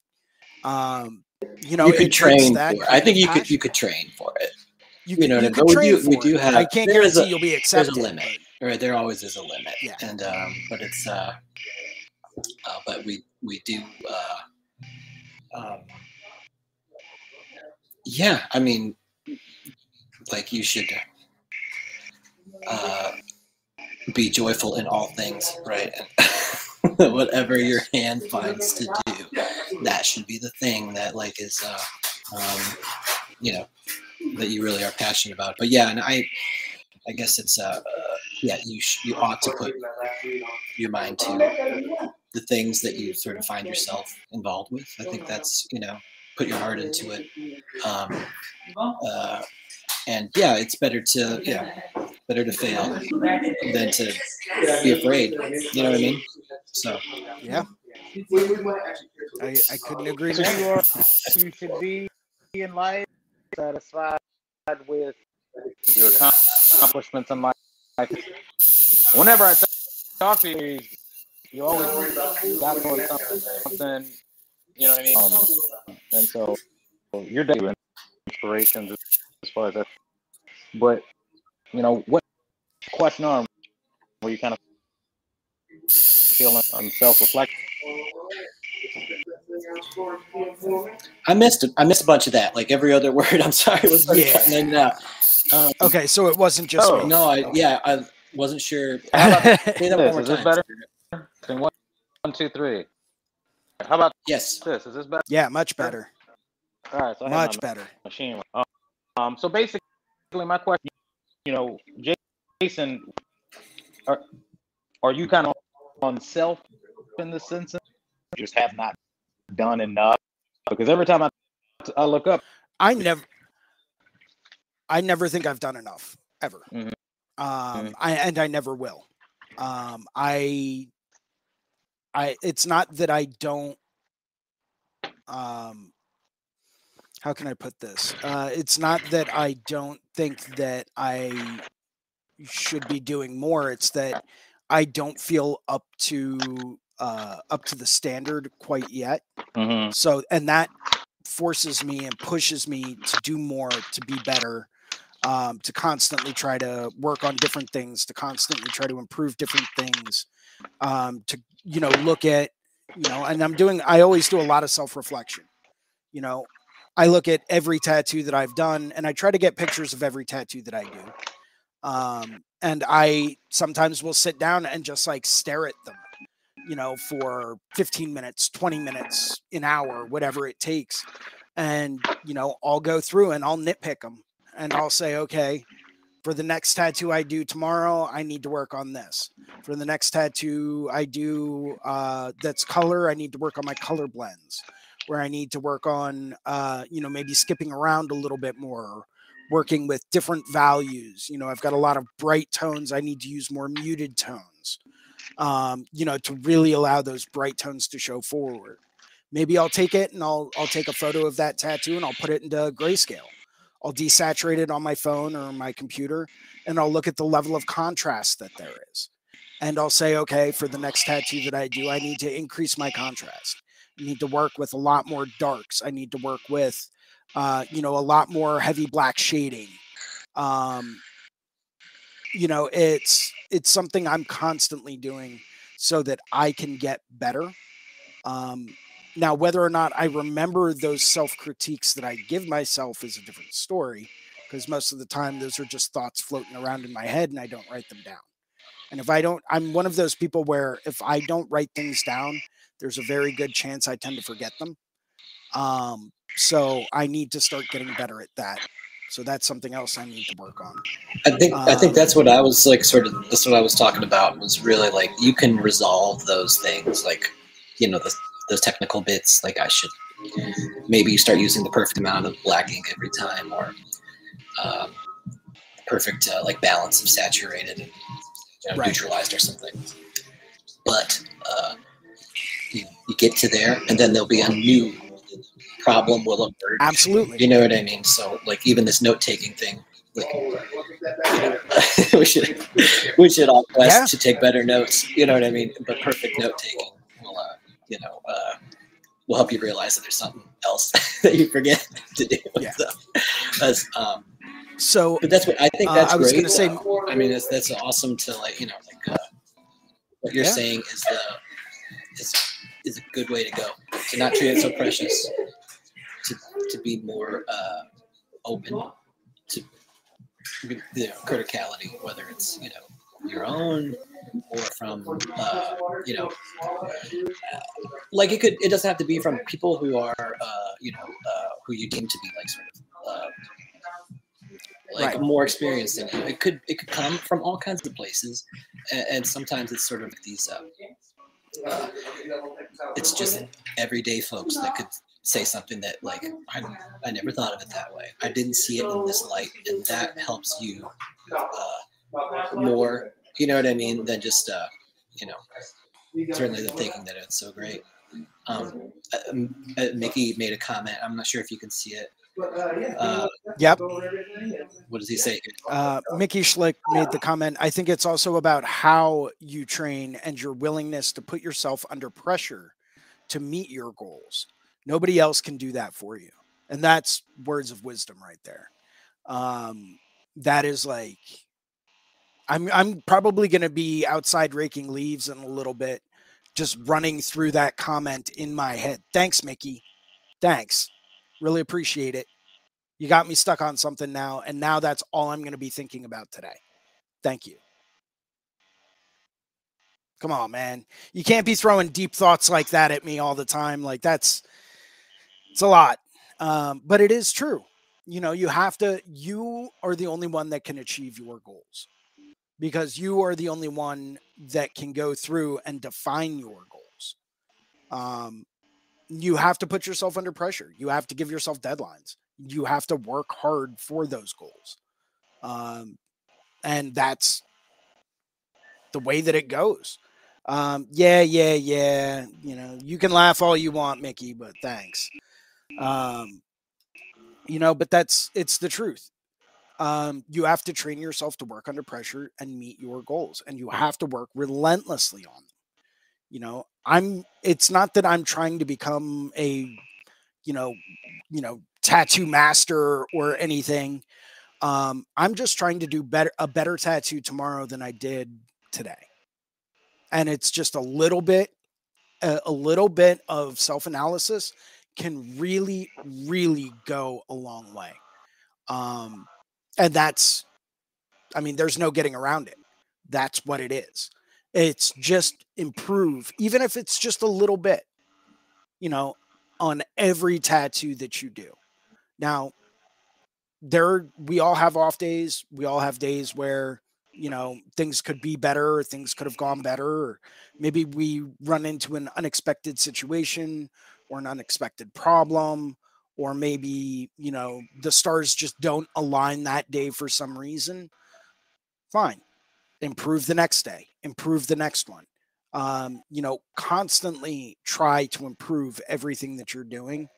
Um, you know, you could train that for it. I think you could you could train for it You, you know you could But we train do- we do have- I can't guarantee a- you'll be accepted. there's a limit. right there always is a limit Yeah. and um but it's uh, uh but we we do uh um yeah i mean like you should uh be joyful in all things right whatever your hand finds to do that should be the thing that like is uh um you know that you really are passionate about but yeah and i i guess it's uh yeah you sh- you ought to put your mind to the things that you sort of find yourself involved with. I think that's you know put your heart into it. Um, uh, and yeah, it's better to yeah better to fail than to be afraid. You know what I mean? So Yeah, I, I couldn't agree So more. you are you should be in life satisfied with your accomplishments in life. Whenever I talk to you, you always got doing something, you know what I mean? Um, and so your day inspirations as far as that. But you know what question on where you kind of feeling um, self-reflect. I missed it. I missed a bunch of that. Like every other word. I'm sorry, it was Yeah. cutting in and out. Um, Okay, so it wasn't just Oh. me. No, I yeah I wasn't sure. How about Say that one this? more Is this better? Then one, one, two, three. How about Yes. this? Is this better? yeah, much better. All right, so Much my better. machine. Um, um, so basically, my question, you know, Jason, are are you kind of on self in the sense of just have not done enough? Because every time I I look up, I never, I never think I've done enough ever. Mhm. Um, Mhm. I and I never will. Um, I, I. It's not that I don't. Um, how can I put this? Uh, it's not that I don't think that I should be doing more. It's that I don't feel up to uh, up to the standard quite yet. hmm So, and that forces me and pushes me to do more, to be better, um, to constantly try to work on different things, to constantly try to improve different things, um, to, you know, look at, you know, and I'm doing, I always do a lot of self reflection. You know, I look at every tattoo that I've done and I try to get pictures of every tattoo that I do. Um, and I sometimes will sit down and just like stare at them you know, for 15 minutes, 20 minutes, an hour, whatever it takes. And, you know, I'll go through and I'll nitpick them and I'll say, okay, for the next tattoo I do tomorrow, I need to work on this. For the next tattoo I do uh, that's color, I need to work on my color blends. Where I need to work on, uh, you know, maybe skipping around a little bit more, working with different values. You know, I've got a lot of bright tones. I need to use more muted tones um, you know, to really allow those bright tones to show forward. Maybe I'll take it and I'll I'll take a photo of that tattoo and I'll put it into grayscale. I'll desaturate it on my phone or my computer and I'll look at the level of contrast that there is. And I'll say, okay, for the next tattoo that I do, I need to increase my contrast. Need to work with a lot more darks. I need to work with, uh, you know, a lot more heavy black shading. Um, you know, it's it's something I'm constantly doing so that I can get better. Um, now, whether or not I remember those self critiques that I give myself is a different story, because most of the time those are just thoughts floating around in my head and I don't write them down. And if I don't, I'm one of those people where if I don't write things down, there's a very good chance I tend to forget them. Um, so I need to start getting better at that. So that's something else I need to work on. I think I think Um, that's what I was like sort of that's what I was talking about was really like you can resolve those things like you know the, those technical bits like I should maybe start using the perfect amount of black ink every time or um, perfect uh, like balance of saturated and you know, Right. neutralized or something. But uh, you, you get to there and then there'll be a new problem will emerge. Absolutely. You know what I mean? So like even this note taking thing, like we should we should all quest Yeah. to take better notes. You know what I mean? But perfect note taking will uh, you know uh, will help you realize that there's something else that you forget to do. Yeah. So, um, So but that's what I think. Uh, That's I was gonna say- I mean, that's that's awesome to like you know like uh, what you're Yeah. saying is the is is a good way to go to not treat it so precious to to be more uh, open to you know, criticality, whether it's you know your own or from uh, you know uh, like it could it doesn't have to be from people who are uh, you know uh, who you deem to be like sort of uh, like Right. more experienced than you. It could it could come from all kinds of places, and, and sometimes it's sort of these. Uh, uh, it's just everyday folks that could say something that like I, I never thought of it that way. I didn't see it in this light, and that helps you uh, more. You know what I mean? Than just uh, you know certainly the thinking that it's so great. Um, uh, uh, Mickey made a comment. I'm not sure if you can see it. Uh, Yep. what does he say? uh, Mickey Schlick made the comment. I think it's also about how you train and your willingness to put yourself under pressure to meet your goals. Nobody else can do that for you, and that's words of wisdom right there. Um, that is like, I'm I'm probably going to be outside raking leaves in a little bit, just running through that comment in my head. Thanks, Mickey. Thanks. Really appreciate it. You got me stuck on something now, and now that's all I'm going to be thinking about today. Thank you. Come on, man. You can't be throwing deep thoughts like that at me all the time. Like that's it's a lot. Um, but it is true. You know, you have to you are the only one that can achieve your goals. Because you are the only one that can go through and define your goals. Um, you have to put yourself under pressure. You have to give yourself deadlines you have to work hard for those goals. Um, and that's the way that it goes. Um, yeah, yeah, yeah. You know, you can laugh all you want, Mickey, but thanks. Um, you know, but that's it's the truth. Um, you have to train yourself to work under pressure and meet your goals, and you have to work relentlessly on them. You know, I'm it's not that I'm trying to become a you know, you know, tattoo master or anything. Um, I'm just trying to do better a better tattoo tomorrow than I did today. And it's just a little bit a, a little bit of self-analysis can really really go a long way. Um and that's I mean there's no getting around it. That's what it is. It's just improve even if it's just a little bit. You know, on every tattoo that you do. Now, there we all have off days. We all have days where you know things could be better, or things could have gone better, or maybe we run into an unexpected situation or an unexpected problem, or maybe you know the stars just don't align that day for some reason. Fine, improve the next day, improve the next one um, you know, constantly try to improve everything that you're doing.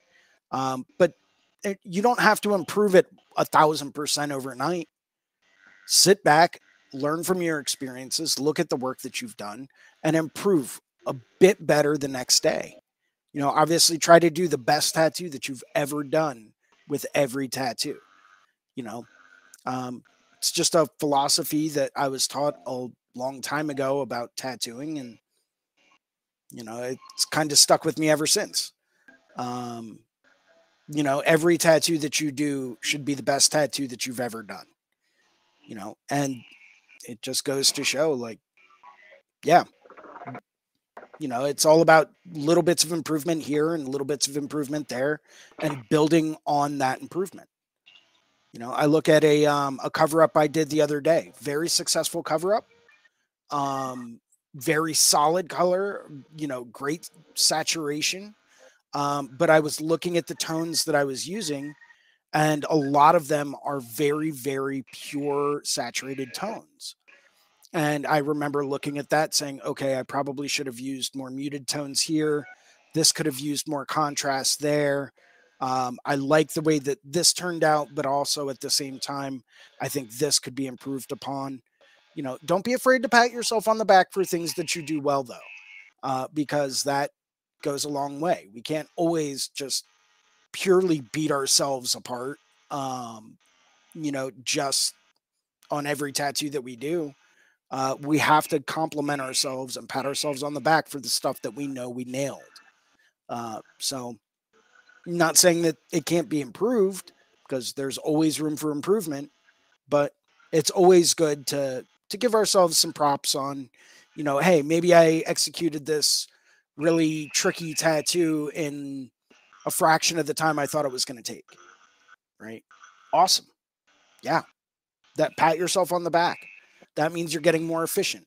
Um, but it, you don't have to improve it a thousand percent overnight. Sit back, learn from your experiences, look at the work that you've done, and improve a bit better the next day. You know, obviously try to do the best tattoo that you've ever done with every tattoo. You know, um, it's just a philosophy that I was taught a long time ago about tattooing, and you know, it's kind of stuck with me ever since. Um, you know, every tattoo that you do should be the best tattoo that you've ever done. You know, and it just goes to show like, yeah, you know, it's all about little bits of improvement here and little bits of improvement there and building on that improvement. You know, I look at a um, a cover up I did the other day, very successful cover up. Um, very solid color, you know, great saturation. Um, but I was looking at the tones that I was using, and a lot of them are very, very pure saturated tones. And I remember looking at that saying, okay, I probably should have used more muted tones here. This could have used more contrast there. Um, I like the way that this turned out, but also at the same time, I think this could be improved upon you know, don't be afraid to pat yourself on the back for things that you do well, though, uh, because that goes a long way. We can't always just purely beat ourselves apart, um, you know, just on every tattoo that we do. Uh, we have to compliment ourselves and pat ourselves on the back for the stuff that we know we nailed. Uh, so, not saying that it can't be improved because there's always room for improvement, but it's always good to to give ourselves some props on, you know, hey, maybe I executed this really tricky tattoo in a fraction of the time I thought it was going to take. Right? Awesome. Yeah. That pat yourself on the back. That means you're getting more efficient.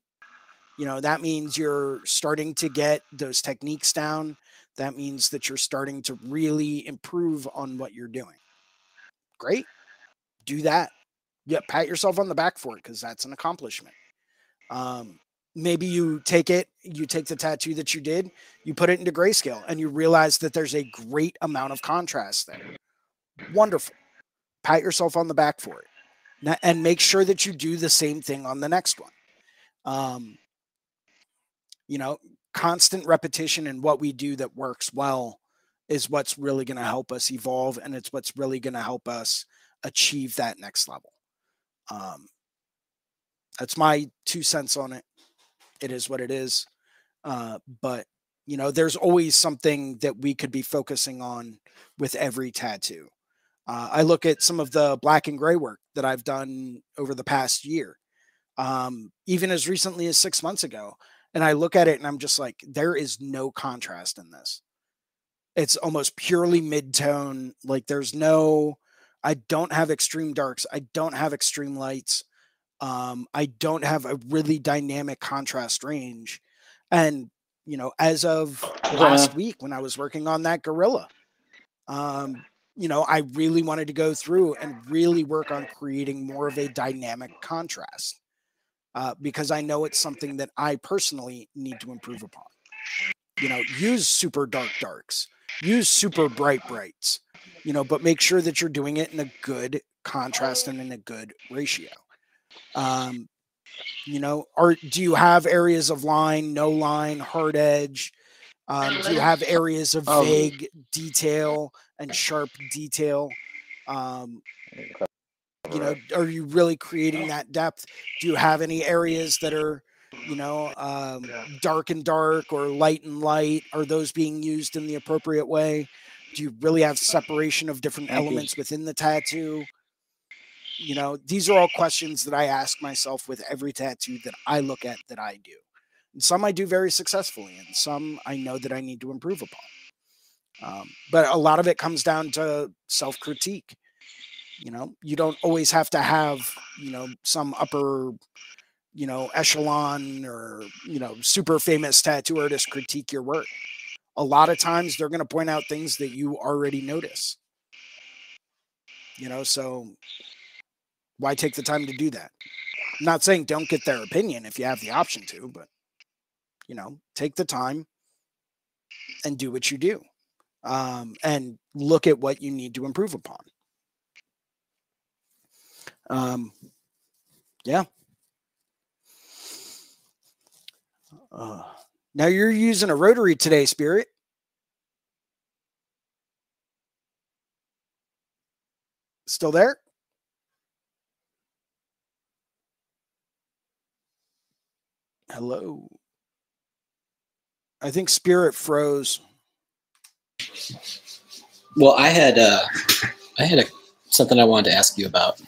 You know, that means you're starting to get those techniques down. That means that you're starting to really improve on what you're doing. Great. Do that yeah, pat yourself on the back for it because that's an accomplishment. Um, maybe you take it, you take the tattoo that you did, you put it into grayscale, and you realize that there's a great amount of contrast there. Wonderful. Pat yourself on the back for it, and make sure that you do the same thing on the next one. Um, you know, constant repetition and what we do that works well is what's really going to help us evolve, and it's what's really going to help us achieve that next level. Um, that's my two cents on it. It is what it is. Uh, but you know, there's always something that we could be focusing on with every tattoo. Uh, I look at some of the black and gray work that I've done over the past year, um, even as recently as six months ago. And I look at it and I'm just like, there is no contrast in this. It's almost purely mid tone. Like there's no, I don't have extreme darks. I don't have extreme lights. Um, I don't have a really dynamic contrast range. And, you know, as of last week when I was working on that gorilla, um, you know, I really wanted to go through and really work on creating more of a dynamic contrast uh, because I know it's something that I personally need to improve upon. You know, use super dark darks, use super bright brights you know, but make sure that you're doing it in a good contrast and in a good ratio. Um, You know, or do you have areas of line, no line, hard edge? Um, do you have areas of Oh. vague detail and sharp detail? Um, you know, are you really creating that depth? Do you have any areas that are, you know, um, Yeah. dark and dark or light and light? Are those being used in the appropriate way? Do you really have separation of different elements within the tattoo? You know, these are all questions that I ask myself with every tattoo that I look at that I do. And some I do very successfully, and some I know that I need to improve upon. Um, but a lot of it comes down to self critique. You know, you don't always have to have, you know, some upper, you know, echelon or, you know, super famous tattoo artist critique your work. A lot of times they're going to point out things that you already notice. You know, so why take the time to do that? I'm not saying don't get their opinion if you have the option to, but you know, take the time and do what you do. Um, and look at what you need to improve upon. Um, yeah. Uh, now you're using a rotary today, Spirit. Still there? Hello. I think Spirit froze. Well, I had uh, I had a something I wanted to ask you about.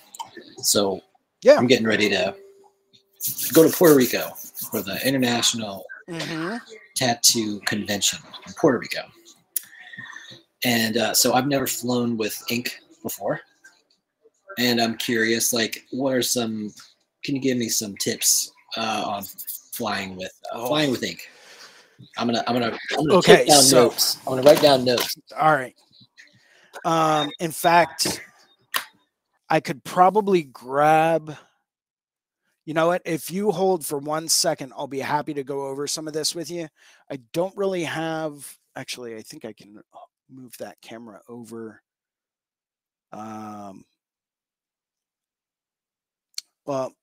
So Yeah. I'm getting ready to go to Puerto Rico for the International Mm-hmm. Tattoo Convention in Puerto Rico. And uh, so I've never flown with ink before. And I'm curious, like, what are some, can you give me some tips uh, on flying with, uh, flying with ink? I'm gonna, I'm gonna, I'm gonna Okay, down so- notes. I'm gonna write down notes. All right. Um, in fact, I could probably grab. You know what? If you hold for one second, I'll be happy to go over some of this with you. I don't really have. Actually, I think I can uh, move that camera over. Um, well,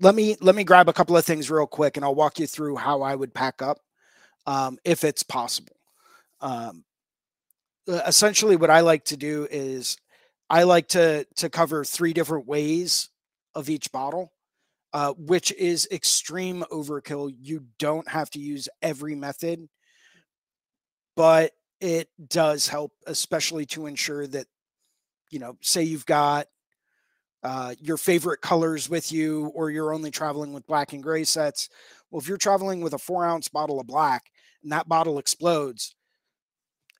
let me let me grab a couple of things real quick, and I'll walk you through how I would pack up, um, if it's possible. Um, essentially what i like to do is i like to to cover three different ways of each bottle uh, which is extreme overkill you don't have to use every method but it does help especially to ensure that you know say you've got uh, your favorite colors with you or you're only traveling with black and gray sets well if you're traveling with a four ounce bottle of black and that bottle explodes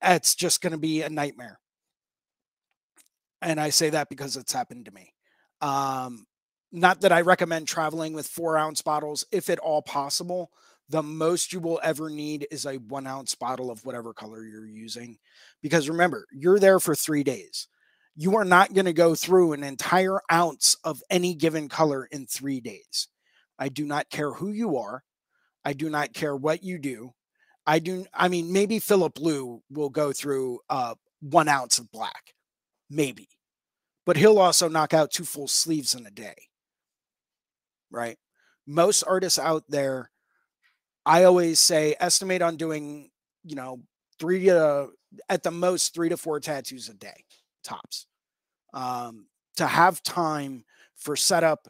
it's just going to be a nightmare. And I say that because it's happened to me. Um, not that I recommend traveling with four ounce bottles, if at all possible. The most you will ever need is a one ounce bottle of whatever color you're using. Because remember, you're there for three days. You are not going to go through an entire ounce of any given color in three days. I do not care who you are. I do not care what you do. I do. I mean, maybe Filip Leu will go through uh, one ounce of black, maybe, but he'll also knock out two full sleeves in a day. Right. Most artists out there, I always say, estimate on doing, you know, three to at the most three to four tattoos a day, tops. Um, to have time for setup,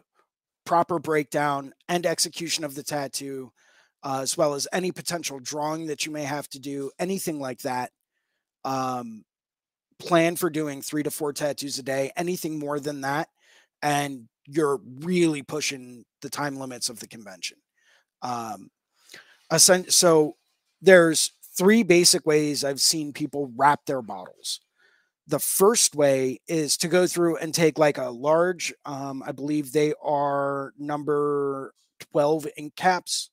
proper breakdown, and execution of the tattoo uh, as well as any potential drawing that you may have to do, anything like that. Um, plan for doing three to four tattoos a day, anything more than that, and you're really pushing the time limits of the convention. Um, so there's three basic ways I've seen people wrap their bottles. The first way is to go through and take like a large, um, I believe they are number 12 ink caps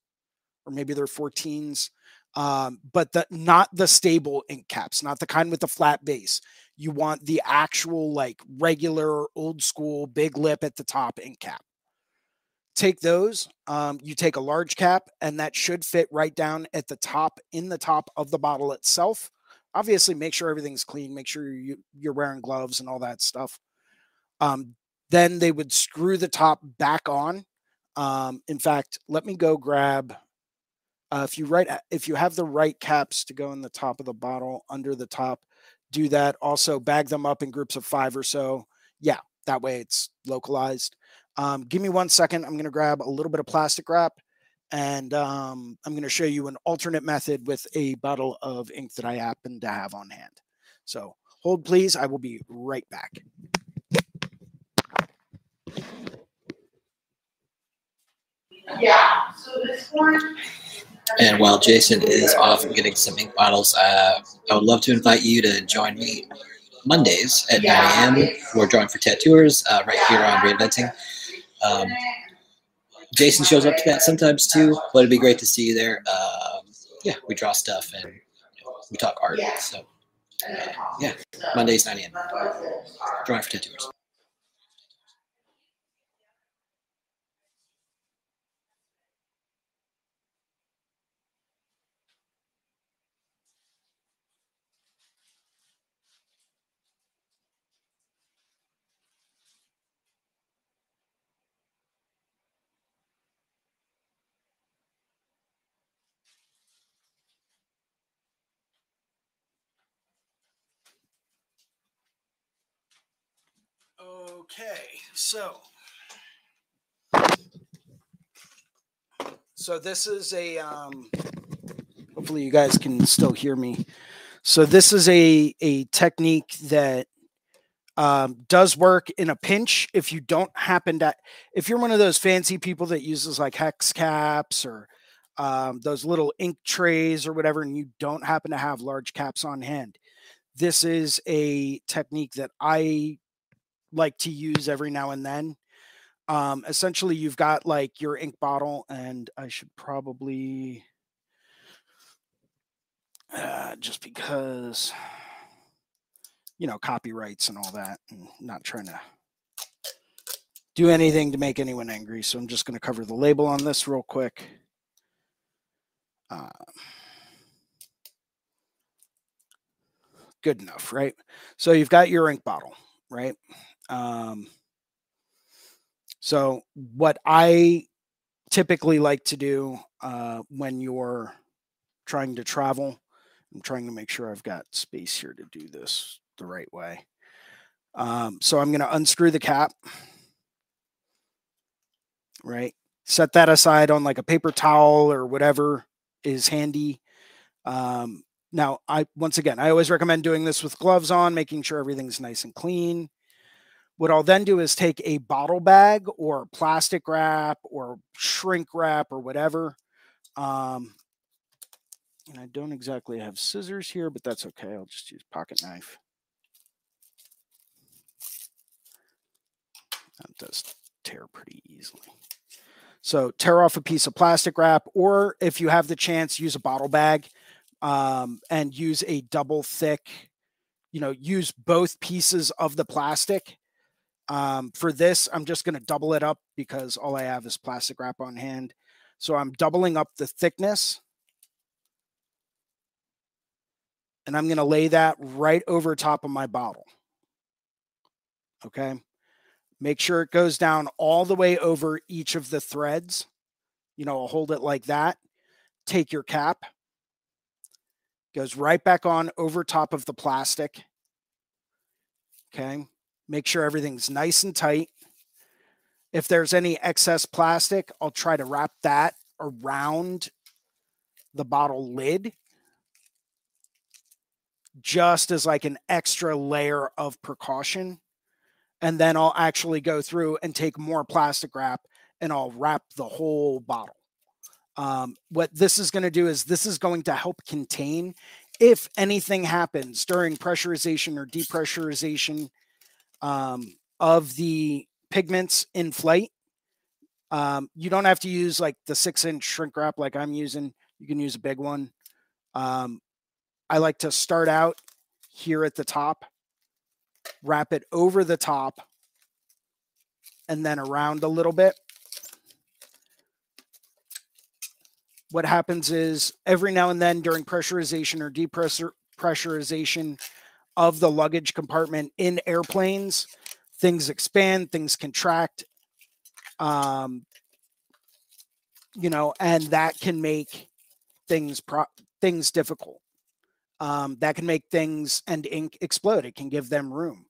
or maybe they're 14s um, but the not the stable ink caps not the kind with the flat base you want the actual like regular old school big lip at the top ink cap. Take those um, you take a large cap and that should fit right down at the top in the top of the bottle itself. Obviously make sure everything's clean make sure you, you're wearing gloves and all that stuff. Um, then they would screw the top back on. Um, in fact, let me go grab. Uh, if you write, if you have the right caps to go in the top of the bottle, under the top, do that. Also, bag them up in groups of five or so. Yeah, that way it's localized. Um, give me one second. I'm going to grab a little bit of plastic wrap and um, I'm going to show you an alternate method with a bottle of ink that I happen to have on hand. So hold please. I will be right back. Yeah, so this one. And while Jason is off getting some ink bottles, uh, I would love to invite you to join me Mondays at 9 a.m. We're drawing for tattooers uh, right here on Reinventing. Um, Jason shows up to that sometimes too, but it'd be great to see you there. Um, yeah, we draw stuff and you know, we talk art. So, uh, yeah, Mondays 9 a.m. Drawing for tattooers. Okay, so so this is a um hopefully you guys can still hear me. So this is a a technique that um, does work in a pinch if you don't happen to if you're one of those fancy people that uses like hex caps or um, those little ink trays or whatever and you don't happen to have large caps on hand this is a technique that i like to use every now and then. Um, essentially, you've got like your ink bottle, and I should probably uh, just because you know copyrights and all that, and not trying to do anything to make anyone angry. So I'm just going to cover the label on this real quick. Uh, good enough, right? So you've got your ink bottle, right? Um, so, what I typically like to do uh, when you're trying to travel, I'm trying to make sure I've got space here to do this the right way. Um, so, I'm going to unscrew the cap, right? Set that aside on like a paper towel or whatever is handy. Um, now, I once again, I always recommend doing this with gloves on, making sure everything's nice and clean. What I'll then do is take a bottle bag or plastic wrap or shrink wrap or whatever. Um, and I don't exactly have scissors here, but that's okay. I'll just use pocket knife. That does tear pretty easily. So tear off a piece of plastic wrap, or if you have the chance, use a bottle bag um, and use a double thick, you know, use both pieces of the plastic um, for this, I'm just going to double it up because all I have is plastic wrap on hand. So I'm doubling up the thickness. And I'm going to lay that right over top of my bottle. Okay. Make sure it goes down all the way over each of the threads. You know, I'll hold it like that. Take your cap, goes right back on over top of the plastic. Okay. Make sure everything's nice and tight. If there's any excess plastic, I'll try to wrap that around the bottle lid just as like an extra layer of precaution. And then I'll actually go through and take more plastic wrap and I'll wrap the whole bottle. Um, what this is going to do is this is going to help contain if anything happens during pressurization or depressurization um, of the pigments in flight. Um, you don't have to use like the six inch shrink wrap like I'm using. You can use a big one. Um, I like to start out here at the top, wrap it over the top, and then around a little bit. What happens is every now and then during pressurization or depressurization, of the luggage compartment in airplanes. Things expand, things contract. Um, you know, and that can make things pro- things difficult. Um, that can make things and ink explode. It can give them room.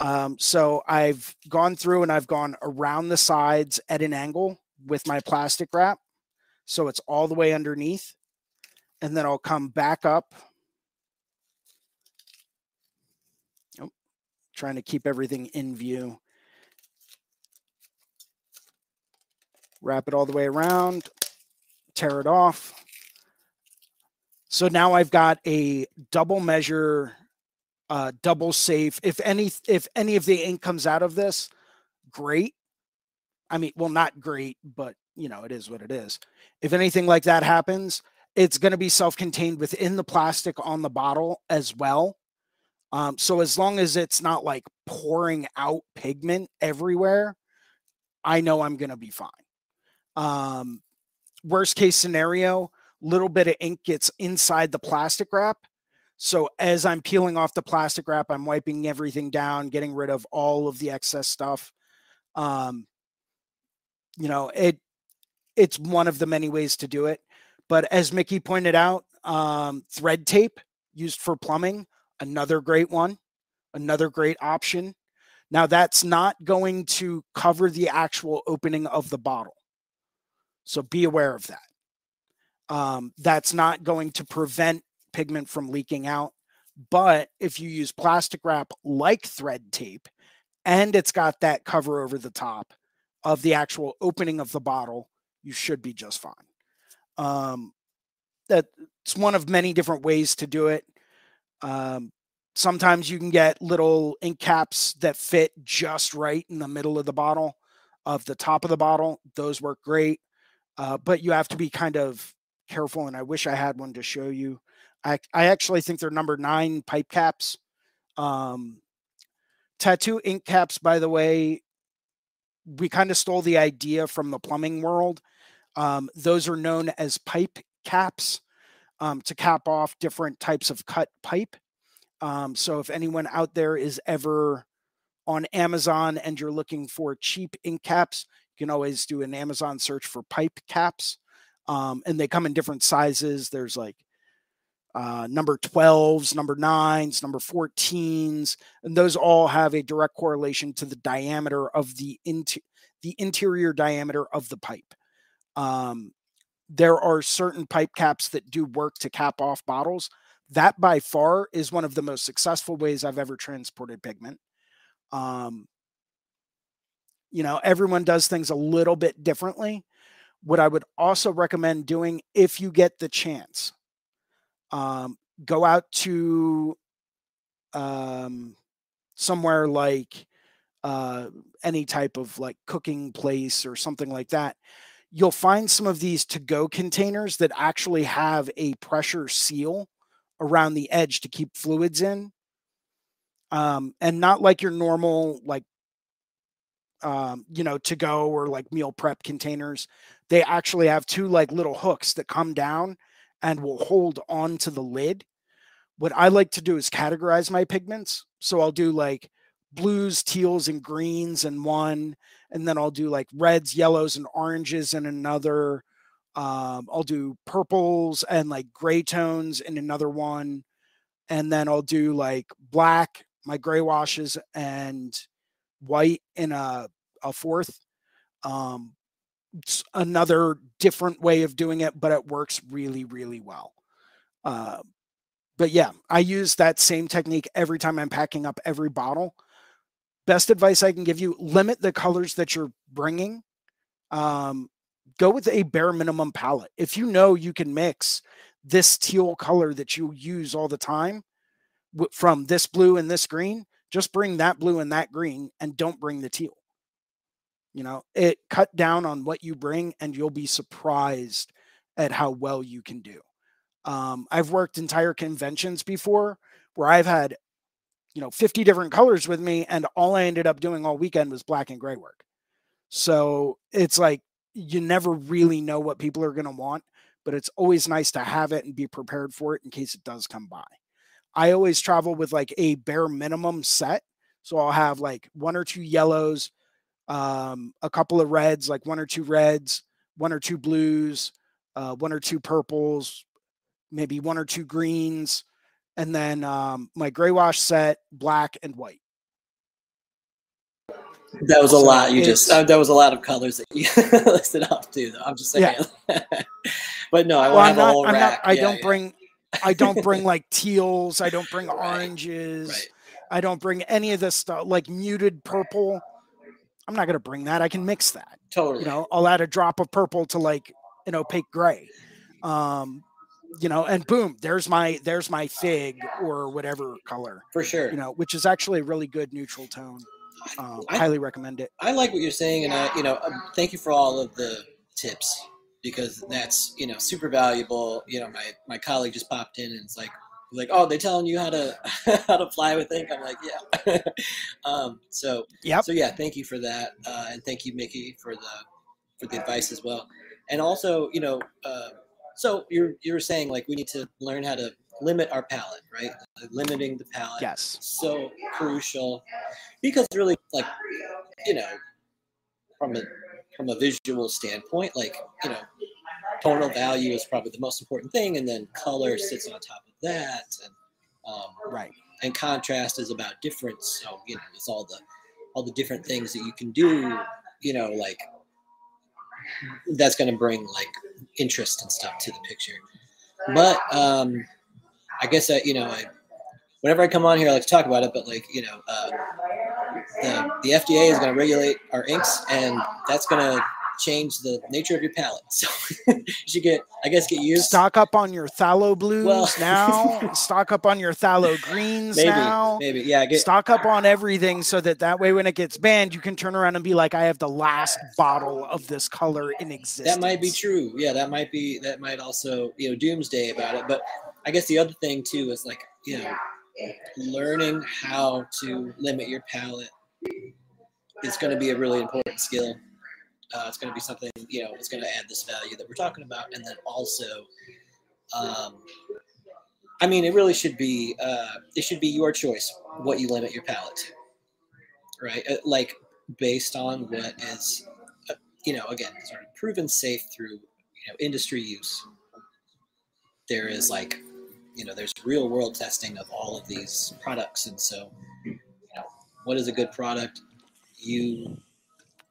Um, so I've gone through and I've gone around the sides at an angle with my plastic wrap. So it's all the way underneath. And then I'll come back up. Trying to keep everything in view. Wrap it all the way around, tear it off. So now I've got a double measure uh, double safe. If any, if any of the ink comes out of this, great. I mean, well, not great, but you know, it is what it is. If anything like that happens, it's going to be self-contained within the plastic on the bottle as well. Um, so as long as it's not like pouring out pigment everywhere, I know I'm going to be fine. Um, worst case scenario, little bit of ink gets inside the plastic wrap so as I'm peeling off the plastic wrap, I'm wiping everything down, getting rid of all of the excess stuff. Um, you know, it it's one of the many ways to do it. But as Mickey pointed out, um, thread tape used for plumbing, another great one, another great option. Now that's not going to cover the actual opening of the bottle. So be aware of that. Um, that's not going to prevent pigment from leaking out. But if you use plastic wrap like thread tape and it's got that cover over the top of the actual opening of the bottle, you should be just fine. Um, that's one of many different ways to do it. Um, sometimes you can get little ink caps that fit just right in the middle of the bottle, of the top of the bottle. Those work great, uh, but you have to be kind of careful. And I wish I had one to show you. I, I actually think they're number nine pipe caps. Um, tattoo ink caps, by the way, we kind of stole the idea from the plumbing world. Um, those are known as pipe caps um, to cap off different types of cut pipe. Um, so if anyone out there is ever on Amazon and you're looking for cheap ink caps, you can always do an Amazon search for pipe caps. Um, and they come in different sizes. There's like uh, number 12s, number 9s, number 14s, and those all have a direct correlation to the diameter of the inter- the interior diameter of the pipe. Um, there are certain pipe caps that do work to cap off bottles. That by far is one of the most successful ways I've ever transported pigment. Um, you know, everyone does things a little bit differently. What I would also recommend doing if you get the chance, um, go out to um, somewhere like uh, any type of like cooking place or something like that, you'll find some of these to go containers that actually have a pressure seal around the edge to keep fluids in. Um, and not like your normal, like, um, you know, to go or like meal prep containers. They actually have two like little hooks that come down and will hold on to the lid. What I like to do is categorize my pigments. So I'll do like blues, teals, and greens in one, and then I'll do like reds, yellows, and oranges in another. Um, I'll do purples and like gray tones in another one. And then I'll do like black, my gray washes, and white in a, a fourth. Um, it's another different way of doing it, but it works really, really well. Uh, but yeah, I use that same technique every time I'm packing up every bottle. Best advice I can give you limit the colors that you're bringing. Um, go with a bare minimum palette. If you know you can mix this teal color that you use all the time from this blue and this green, just bring that blue and that green and don't bring the teal. You know, it cut down on what you bring, and you'll be surprised at how well you can do. Um, I've worked entire conventions before where I've had, you know, 50 different colors with me, and all I ended up doing all weekend was black and gray work. So it's like you never really know what people are going to want, but it's always nice to have it and be prepared for it in case it does come by. I always travel with like a bare minimum set. So I'll have like one or two yellows, um, a couple of reds, like one or two reds, one or two blues, uh, one or two purples, maybe one or two greens, and then um, my gray wash set, black and white. That was a So lot. You just uh, that was a lot of colors that you listed off too. Though. I'm just saying. Yeah. but no, I well, want to I'm a not, whole I'm rack. not, I Yeah, don't yeah. bring, I don't bring like teals. I don't bring Right, oranges. Right. I don't bring any of this stuff like muted purple. I'm not going to bring that. I can mix that. Totally. You know, I'll add a drop of purple to like an opaque gray. Um, you know, and boom, there's my there's my fig or whatever color. for sure. You know, which is actually a really good neutral tone. Um, I- highly recommend it. I like what you're saying, and I, you know, um, thank you for all of the tips because that's you know super valuable. You know, my my colleague just popped in and it's like like oh they're telling you how to how to fly with ink. I'm like yeah. um, so yeah so yeah, thank you for that, uh, and thank you Mickey for the for the advice as well. And also, you know, uh, so you're you're saying like we need to learn how to limit our palette, right? Limiting the palette Yes. so crucial because really like you know from a from a visual standpoint like you know tonal value is probably the most important thing and then color sits on top of that and um, Right. and contrast is about difference so you know it's all the all the different things that you can do you know like that's going to bring like interest and stuff to the picture. But um i guess that you know i whenever i come on here i like to talk about it but like you know uh the, the fda is going to regulate our inks and that's going to change the nature of your palette so you should get i guess get used Stock up on your phthalo blues Well- now. Stock up on your phthalo greens maybe now. maybe yeah get Stock up on everything so that that way when it gets banned, you can turn around and be like, I have the last bottle of this color in existence. That might be true. Yeah, that might be that might also you know doomsday about it. But I guess the other thing too is like you know learning how to limit your palette is going to be a really important skill. Uh, it's going to be something you know it's going to add this value that we're talking about, and then also, um, I mean, it really should be uh, it should be your choice what you limit your palette to, right? Uh, Like based on what is you know, again, sort of proven safe through you know industry use. There is like, you know, there's real world testing of all of these products, and so, you know, what is a good product? You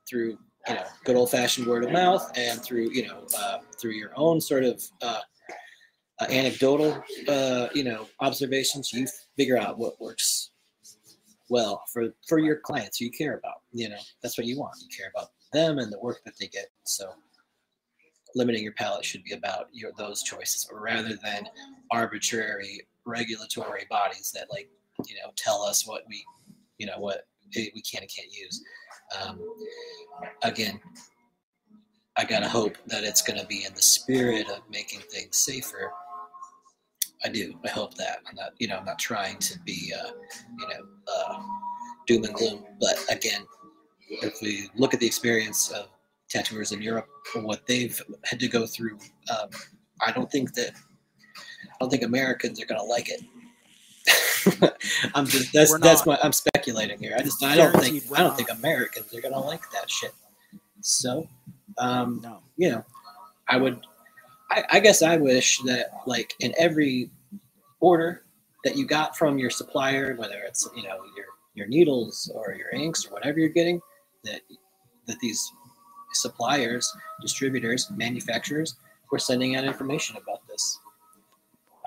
through you know good old fashioned word of mouth and through you know uh, through your own sort of uh, uh, anecdotal uh, you know observations, you figure out what works well for for your clients you care about. You know, that's what you want. You care about them and the work that they get. So limiting your palette should be about your those choices rather than arbitrary regulatory bodies that like you know tell us what we you know what we can and can't use. Um, again, I gotta hope that it's gonna be in the spirit of making things safer. I do. I hope that. I'm not, you know, I'm not trying to be, uh, you know, uh, doom and gloom. But again, if we look at the experience of tattooers in Europe what they've had to go through, um, I don't think that I don't think Americans are gonna like it. I'm just that's that's my I'm speculating here. I just I don't think I don't not. think Americans are gonna like that shit. So, um, No. you know, I would, I, I guess I wish that like in every order that you got from your supplier, whether it's you know your your needles or your inks or whatever you're getting, that that these suppliers, distributors, manufacturers were sending out information about this.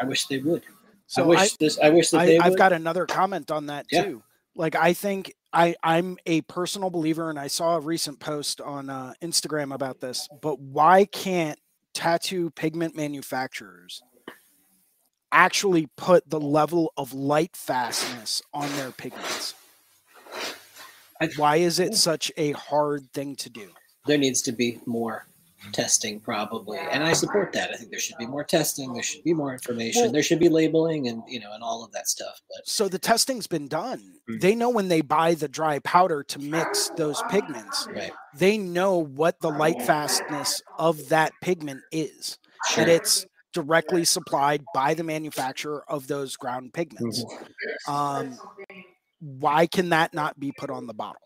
I wish they would. So I wish I, this. I wish that I, they I've would. got another comment on that Yeah. too. Like I think I I'm a personal believer, and I saw a recent post on uh, Instagram about this. But why can't tattoo pigment manufacturers actually put the level of light fastness on their pigments? I- Why is it such a hard thing to do? there needs to be more testing probably and i support that i think there should be more testing there should be more information Well- there should be labeling and you know and all of that stuff but So the testing's been done. Mm. They know when they buy the dry powder to mix those pigments. right they know what the light fastness of that pigment is sure. and it's directly supplied by the manufacturer of those ground pigments um, why can that not be put on the bottle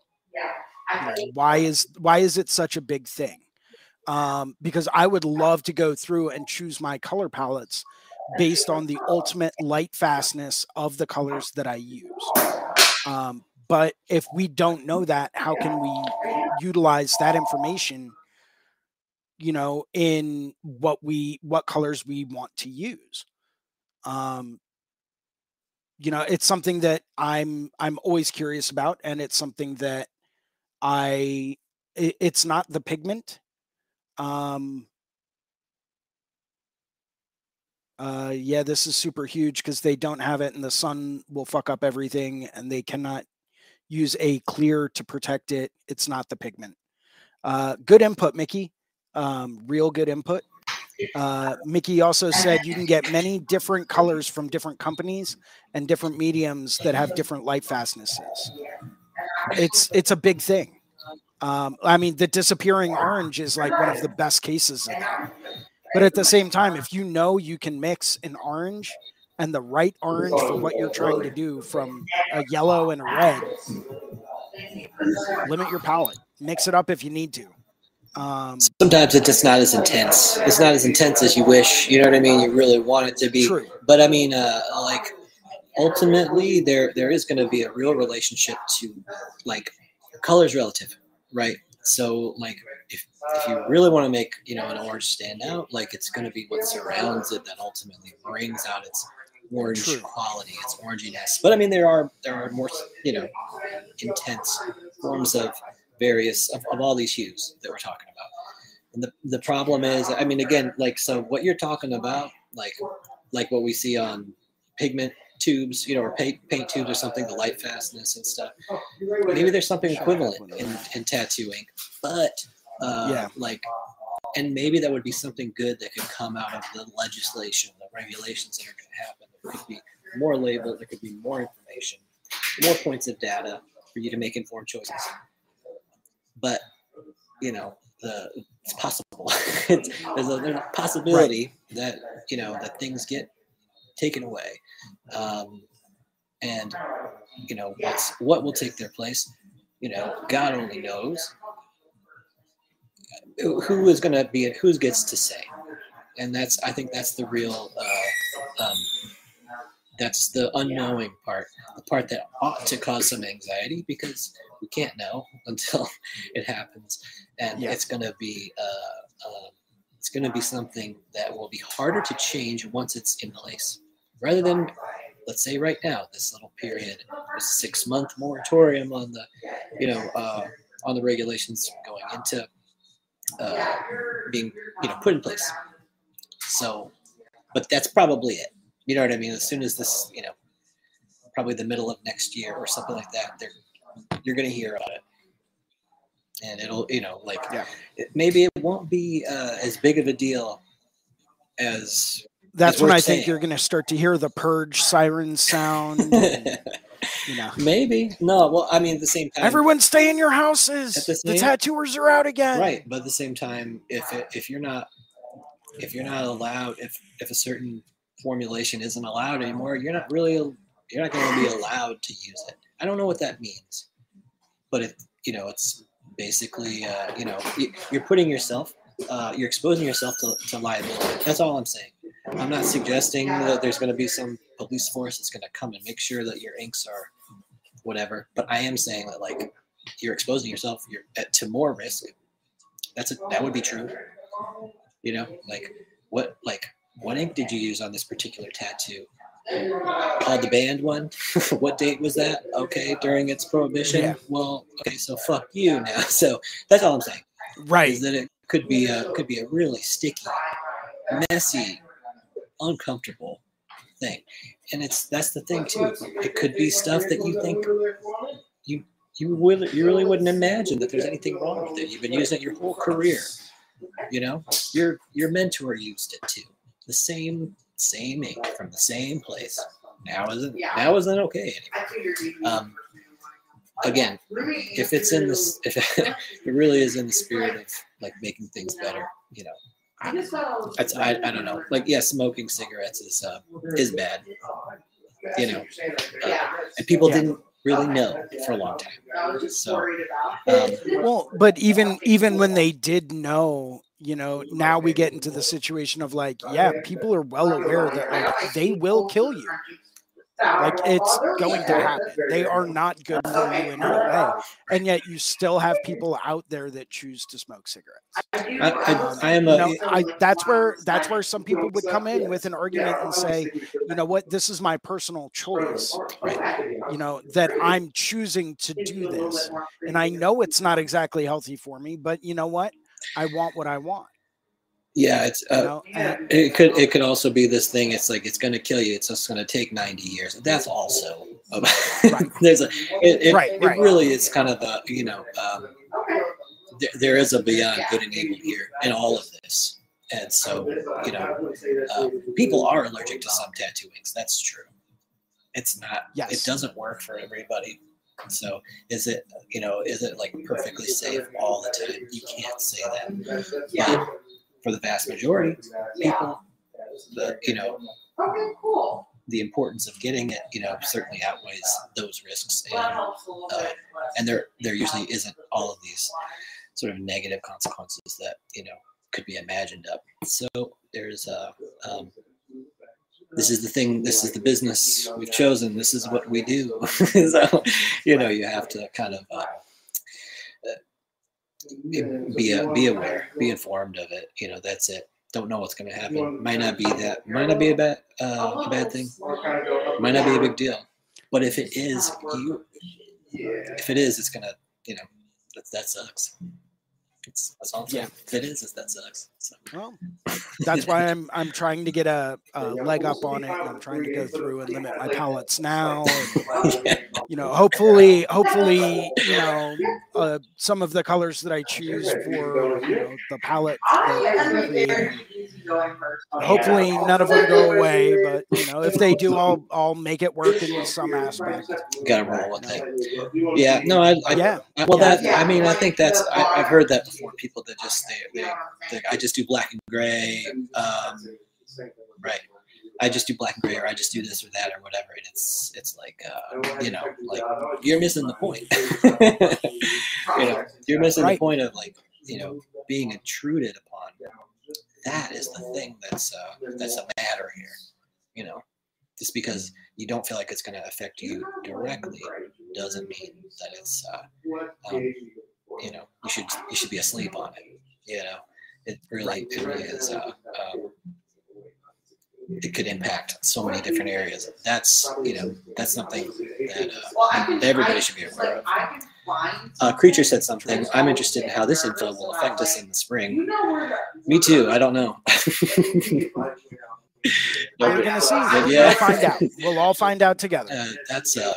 You know, why is why is it such a big thing um, because I would love to go through and choose my color palettes based on the ultimate light fastness of the colors that I use. Um, but if we don't know that, how can we utilize that information? You know, in what we what colors we want to use. Um, you know, it's something that I'm I'm always curious about, and it's something that I it, it's not the pigment. Um, uh, yeah, this is super huge because they don't have it, and the sun will fuck up everything, and they cannot use a clear to protect it. It's not the pigment. Uh, good input, Mickey. Um, real good input. Uh, Mickey also said you can get many different colors from different companies and different mediums that have different light fastnesses. It's it's a big thing. Um, I mean, the disappearing orange is like one of the best cases of that. But at the same time, if you know you can mix an orange and the right orange for what you're trying to do from a yellow and a red, limit your palette. Mix it up if you need to. Um, Sometimes it's just not as intense. It's not as intense as you wish. You know what I mean? You really want it to be. True. But I mean, uh, like ultimately, there there is going to be a real relationship to like colors relative, right? So like if if you really want to make you know an orange stand out, like it's going to be what surrounds it that ultimately brings out its orange True. quality, its oranginess. But I mean, there are there are more you know intense forms of various of, of all these hues that we're talking about. And the the problem is, I mean, again, like so, what you're talking about, like like what we see on pigment tubes, you know, or paint paint tubes or something, the light fastness and stuff. Maybe there's something equivalent in, in tattoo ink, but uh, Yeah. like, and maybe that would be something good that could come out of the legislation, the regulations that are going to happen. There could be more label, there could be more information, more points of data for you to make informed choices. But you know, the it's possible. it's, there's, a, there's a possibility that you know that things get taken away, um, and you know what's what will take their place. You know, God only knows who is going to be it? who gets to say, and that's I think that's the real. Uh, um, that's the unknowing part, the part that ought to cause some anxiety because we can't know until it happens, and Yeah. it's going to be uh, uh, it's going to be something that will be harder to change once it's in place, rather than let's say right now this little period, this six month moratorium on the you know uh, on the regulations going into uh, being you know put in place. So, but that's probably it. You know what I mean? As soon as this, you know, probably the middle of next year or something like that, they're you're gonna hear about it, and it'll you know like Yeah. it, maybe it won't be uh, as big of a deal as that's when I think you're going to start to hear the purge siren sound. and, you know, maybe no. Well, I mean, at the same time, everyone stay in your houses. The The, tattooers are out again. right but at the same time if it, if you're not if you're not allowed if if a certain formulation isn't allowed anymore you're not really you're not going to be allowed to use it i don't know what that means but it you know it's basically uh, you know you- you're putting yourself uh, you're exposing yourself to, to liability that's all i'm saying i'm not suggesting that there's going to be some police force that's going to come and make sure that your inks are whatever but i am saying that like you're exposing yourself you're at, to more risk. That's a, that would be true. You know like what like what ink did you use on this particular tattoo? Oh the banned one? What date was that? Okay during its prohibition? Yeah. well okay so fuck you now. So that's all i'm saying. Right. is that it could be a could be a really sticky messy uncomfortable thing and it's that's the thing too it could be stuff that you think you you would you really wouldn't imagine that there's anything wrong with it. You've been using it your whole career. You know, your your mentor used it too. The same same ink from the same place. Now isn't now isn't okay anymore. Um, again, if it's in this, if it really is in the spirit of like making things better, you know, that's I, I don't know. Like yeah, smoking cigarettes is uh, is bad. You know, uh, and people Yeah. didn't really know for a long time. So, um, Well, but even even when they did know, you know, now we get into the situation of like, yeah, people are well aware that like they will kill you. Like it's going to happen. They are not good for you in any way, and yet you still have people out there that choose to smoke cigarettes. I, I, Um, I am you a know, I, that's where that's where some people would come in with an argument and say, you know what, this is my personal choice. You know that I'm choosing to do this, and I know it's not exactly healthy for me, but you know what, I want what I want. Yeah. It's You uh, know, and it could it could also be this thing. It's like it's going to kill you. It's just going to take ninety years. That's also Right. there's a it, it, Right, it really is kind of the you know um, there, there is a beyond good and evil here in all of this, and so you know uh, people are allergic to some tattooings. That's true. It's not. Yes. It doesn't work for everybody. So is it you know is it like perfectly safe all the time? You can't say that. But for the vast majority, people, the you know Okay, cool. the importance of getting it, you know, certainly outweighs those risks, and a uh, and there there usually isn't all of these sort of negative consequences that you know could be imagined up. So there's uh, um, this is the thing, this is the business we've chosen, this is what we do. so you know, you have to kind of. Uh, be a, be aware, be informed of it. You know, that's it. Don't know what's going to happen. Might not be that. Might not be a bad uh, a bad thing. Might not be a big deal. But if it is, you if it is, it's gonna you know that that sucks. It's, that's all. I'm. If it is, it's, that sucks. So. well, that's why I'm I'm trying to get a, a leg up on it. And I'm trying to go through and limit my palettes now. And, you know, hopefully, hopefully, you know, uh, some of the colors that I choose for you know the palette that I'm creating hopefully none of them go away but you know if they do i'll i'll make it work in some aspect Gotta roll with it. Yeah. No. I. I yeah I- well, Yeah. that I mean, I think that's I, I've heard that before. People that just they, they, they I just do black and gray. Um, right. I just do black and gray, or I just do this or that, or whatever. And it's it's like uh, you know, like you're missing the point. you know, you're missing the point of like you know being intruded upon. That is the thing that's uh, that's a matter here. You know, just because you don't feel like it's going to affect you directly doesn't mean that it's uh, um, you know you should you should be asleep on it. You know, it really it really is. Uh, um, it could impact so many different areas. That's you know that's something that uh, everybody should be aware of. Uh, Creature said something. I'm interested in how this info will affect us in the spring. Me too. I don't know. we're gonna see Yeah. we'll find out we'll all find out together Uh, that's uh,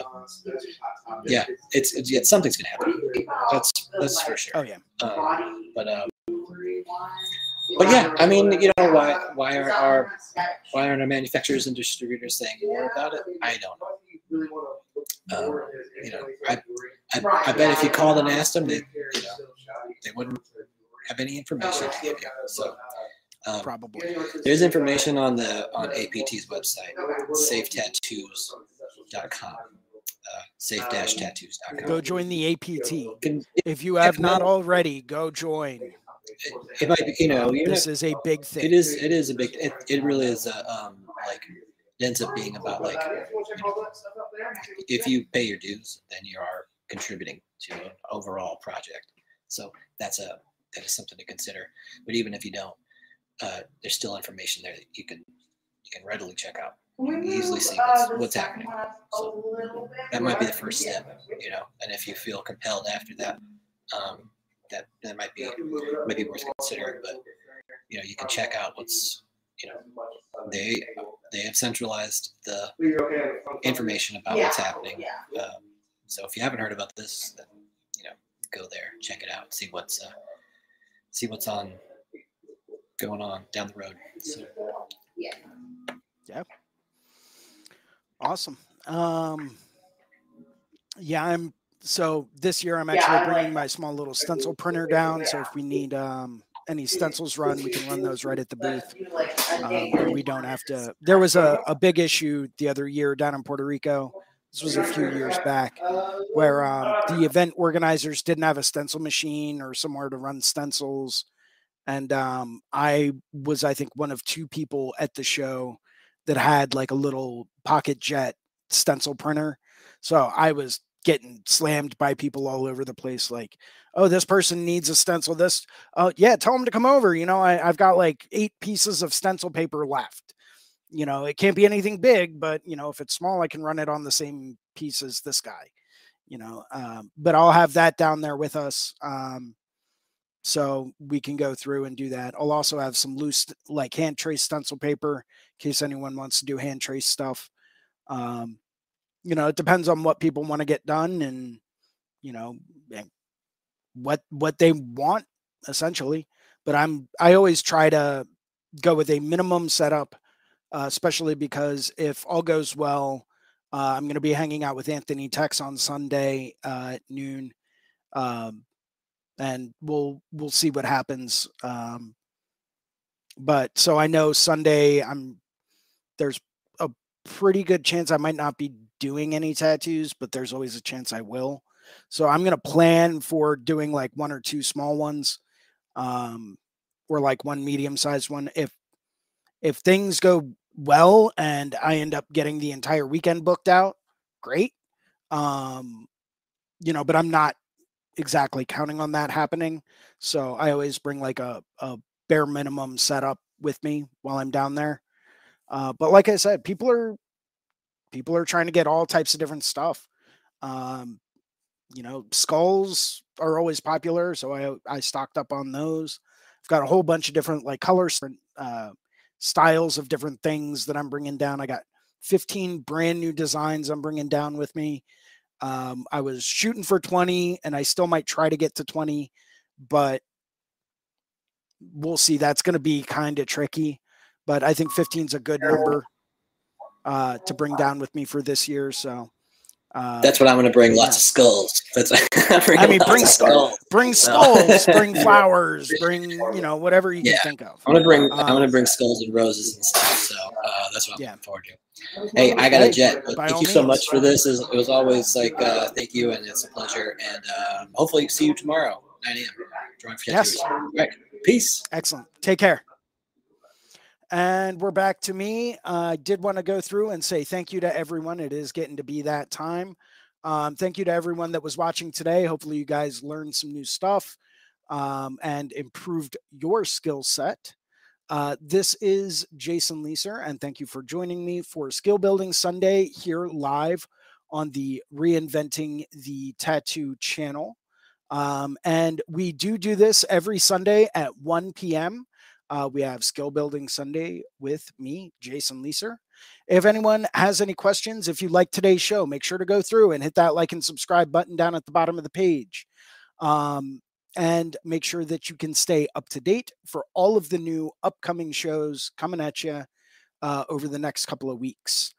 yeah. It's, it's yeah, something's gonna happen. That's that's for sure. oh yeah Um, but um, but yeah, I mean, you know, why why are our why aren't our manufacturers and distributors saying more about it? I don't know. Um, you know, I, I I bet if you called and asked them, they you know they wouldn't have any information to give you. So. Um, probably there's information on the on APT's website, safetattoos.com. Uh, safe-tattoos.com. go join the apt Can- if you have not already go join it might be, you know, this is a big thing it is, it is a big, it, it really is a, um, like, it ends up being about like, if you pay your dues, then you are contributing to an overall project. So that's a, that is something to consider. But even if you don't, uh, there's still information there that you can, you can readily check out. easily see what's- what's happening. So that might be the first step, you know, and if you feel compelled after that, um, that, that might be, might be worth considering, but, you know, you can check out what's, you know, they, they have centralized the information about what's happening. Um, so if you haven't heard about this, then, you know, go there, check it out, see what's, uh, see what's on, going on down the road. So, awesome. Um yeah i'm so this year i'm actually I bringing like- my small little stencil printer down so if we need um any stencils run we can run those right at the booth um, and we don't have to there was a, a big issue the other year down in puerto rico. This was a few years back where um, the event organizers didn't have a stencil machine or somewhere to run stencils. And um, I was I think one of two people at the show that had like a little PocketJet stencil printer. So I was getting slammed by people all over the place like oh this person needs a stencil this oh yeah tell them to come over you know I, i've got like eight pieces of stencil paper left. You know it can't be anything big but you know if it's small i can run it on the same piece as this guy you know um, but i'll have that down there with us um, so we can go through and do that. I'll also have some loose like hand trace stencil paper in case anyone wants to do hand trace stuff um, you know, it depends on what people want to get done and, you know, what what they want essentially. But I'm I always try to go with a minimum setup, uh, especially because if all goes well, uh, I'm going to be hanging out with Anthony Tex on Sunday uh, at noon, um, and we'll we'll see what happens. Um, but so I know Sunday I'm there's a pretty good chance I might not be doing any tattoos, but there's always a chance I will. So I'm to plan for doing like one or two small ones um or like one medium sized one if if things go well and I end up getting the entire weekend booked out, great. Um you know, but I'm not exactly counting on that happening. So I always bring like a, a bare minimum setup with me while I'm down there. Uh, but like I said, people are people are trying to get all types of different stuff. Um, you know, skulls are always popular, so I I stocked up on those. I've got a whole bunch of different like colors, uh, styles of different things that I'm bringing down. I got 15 brand new designs I'm bringing down with me. Um, I was shooting for 20, and I still might try to get to 20, but we'll see. That's going to be kind of tricky, but I think 15 is a good number uh, to bring down with me for this year. So uh, that's what I'm going to bring. Lots of skulls. That's I mean, bring skulls, bring skulls, bring flowers, bring you know whatever you yeah. can think of. I'm going to bring. Um, I'm going to bring skulls and roses and stuff. So uh, that's what I'm yeah. looking forward to. Hey, I got a jet. But thank you means. so much for this. It was always like uh, thank you, and it's a pleasure. And uh, hopefully, see you tomorrow, 9 a.m. Drawing for yes. Right. Peace. Excellent. Take care. And we're back to me. Uh, I did want to go through and say thank you to everyone. It is getting to be that time. Um, thank you to everyone that was watching today. Hopefully, you guys learned some new stuff um, and improved your skill set. Uh, this is Jason Leeser, and thank you for joining me for Skill Building Sunday here live on the Reinventing the Tattoo channel. Um, and we do do this every Sunday at 1 p.m. Uh, we have Skill Building Sunday with me, Jason Leeser. If anyone has any questions, if you like today's show, make sure to go through and hit that like and subscribe button down at the bottom of the page. Um, and make sure that you can stay up to date for all of the new upcoming shows coming at you uh, over the next couple of weeks.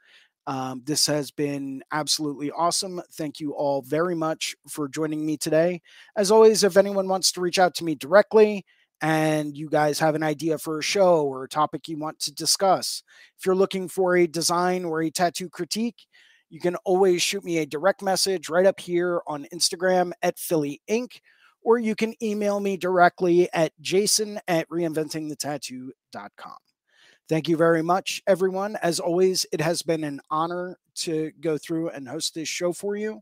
Um, this has been absolutely awesome. Thank you all very much for joining me today. As always, if anyone wants to reach out to me directly, and you guys have an idea for a show or a topic you want to discuss, if you're looking for a design or a tattoo critique, you can always shoot me a direct message right up here on Instagram at Philly Inc. Or you can email me directly at jason at reinventingthetattoo.com. Thank you very much, everyone. As always, it has been an honor to go through and host this show for you.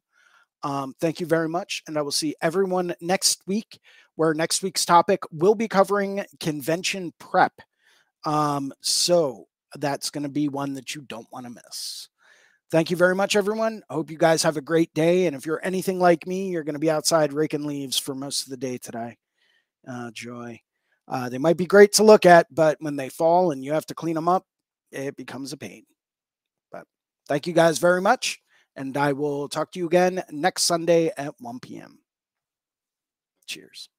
Um, thank you very much. And I will see everyone next week where next week's topic will be covering convention prep. Um, so that's going to be one that you don't want to miss. Thank you very much, everyone. I hope you guys have a great day. And if you're anything like me, you're going to be outside raking leaves for most of the day today. Uh, joy. Uh, they might be great to look at, but when they fall and you have to clean them up, it becomes a pain. But thank you guys very much. And I will talk to you again next Sunday at 1 p.m. Cheers.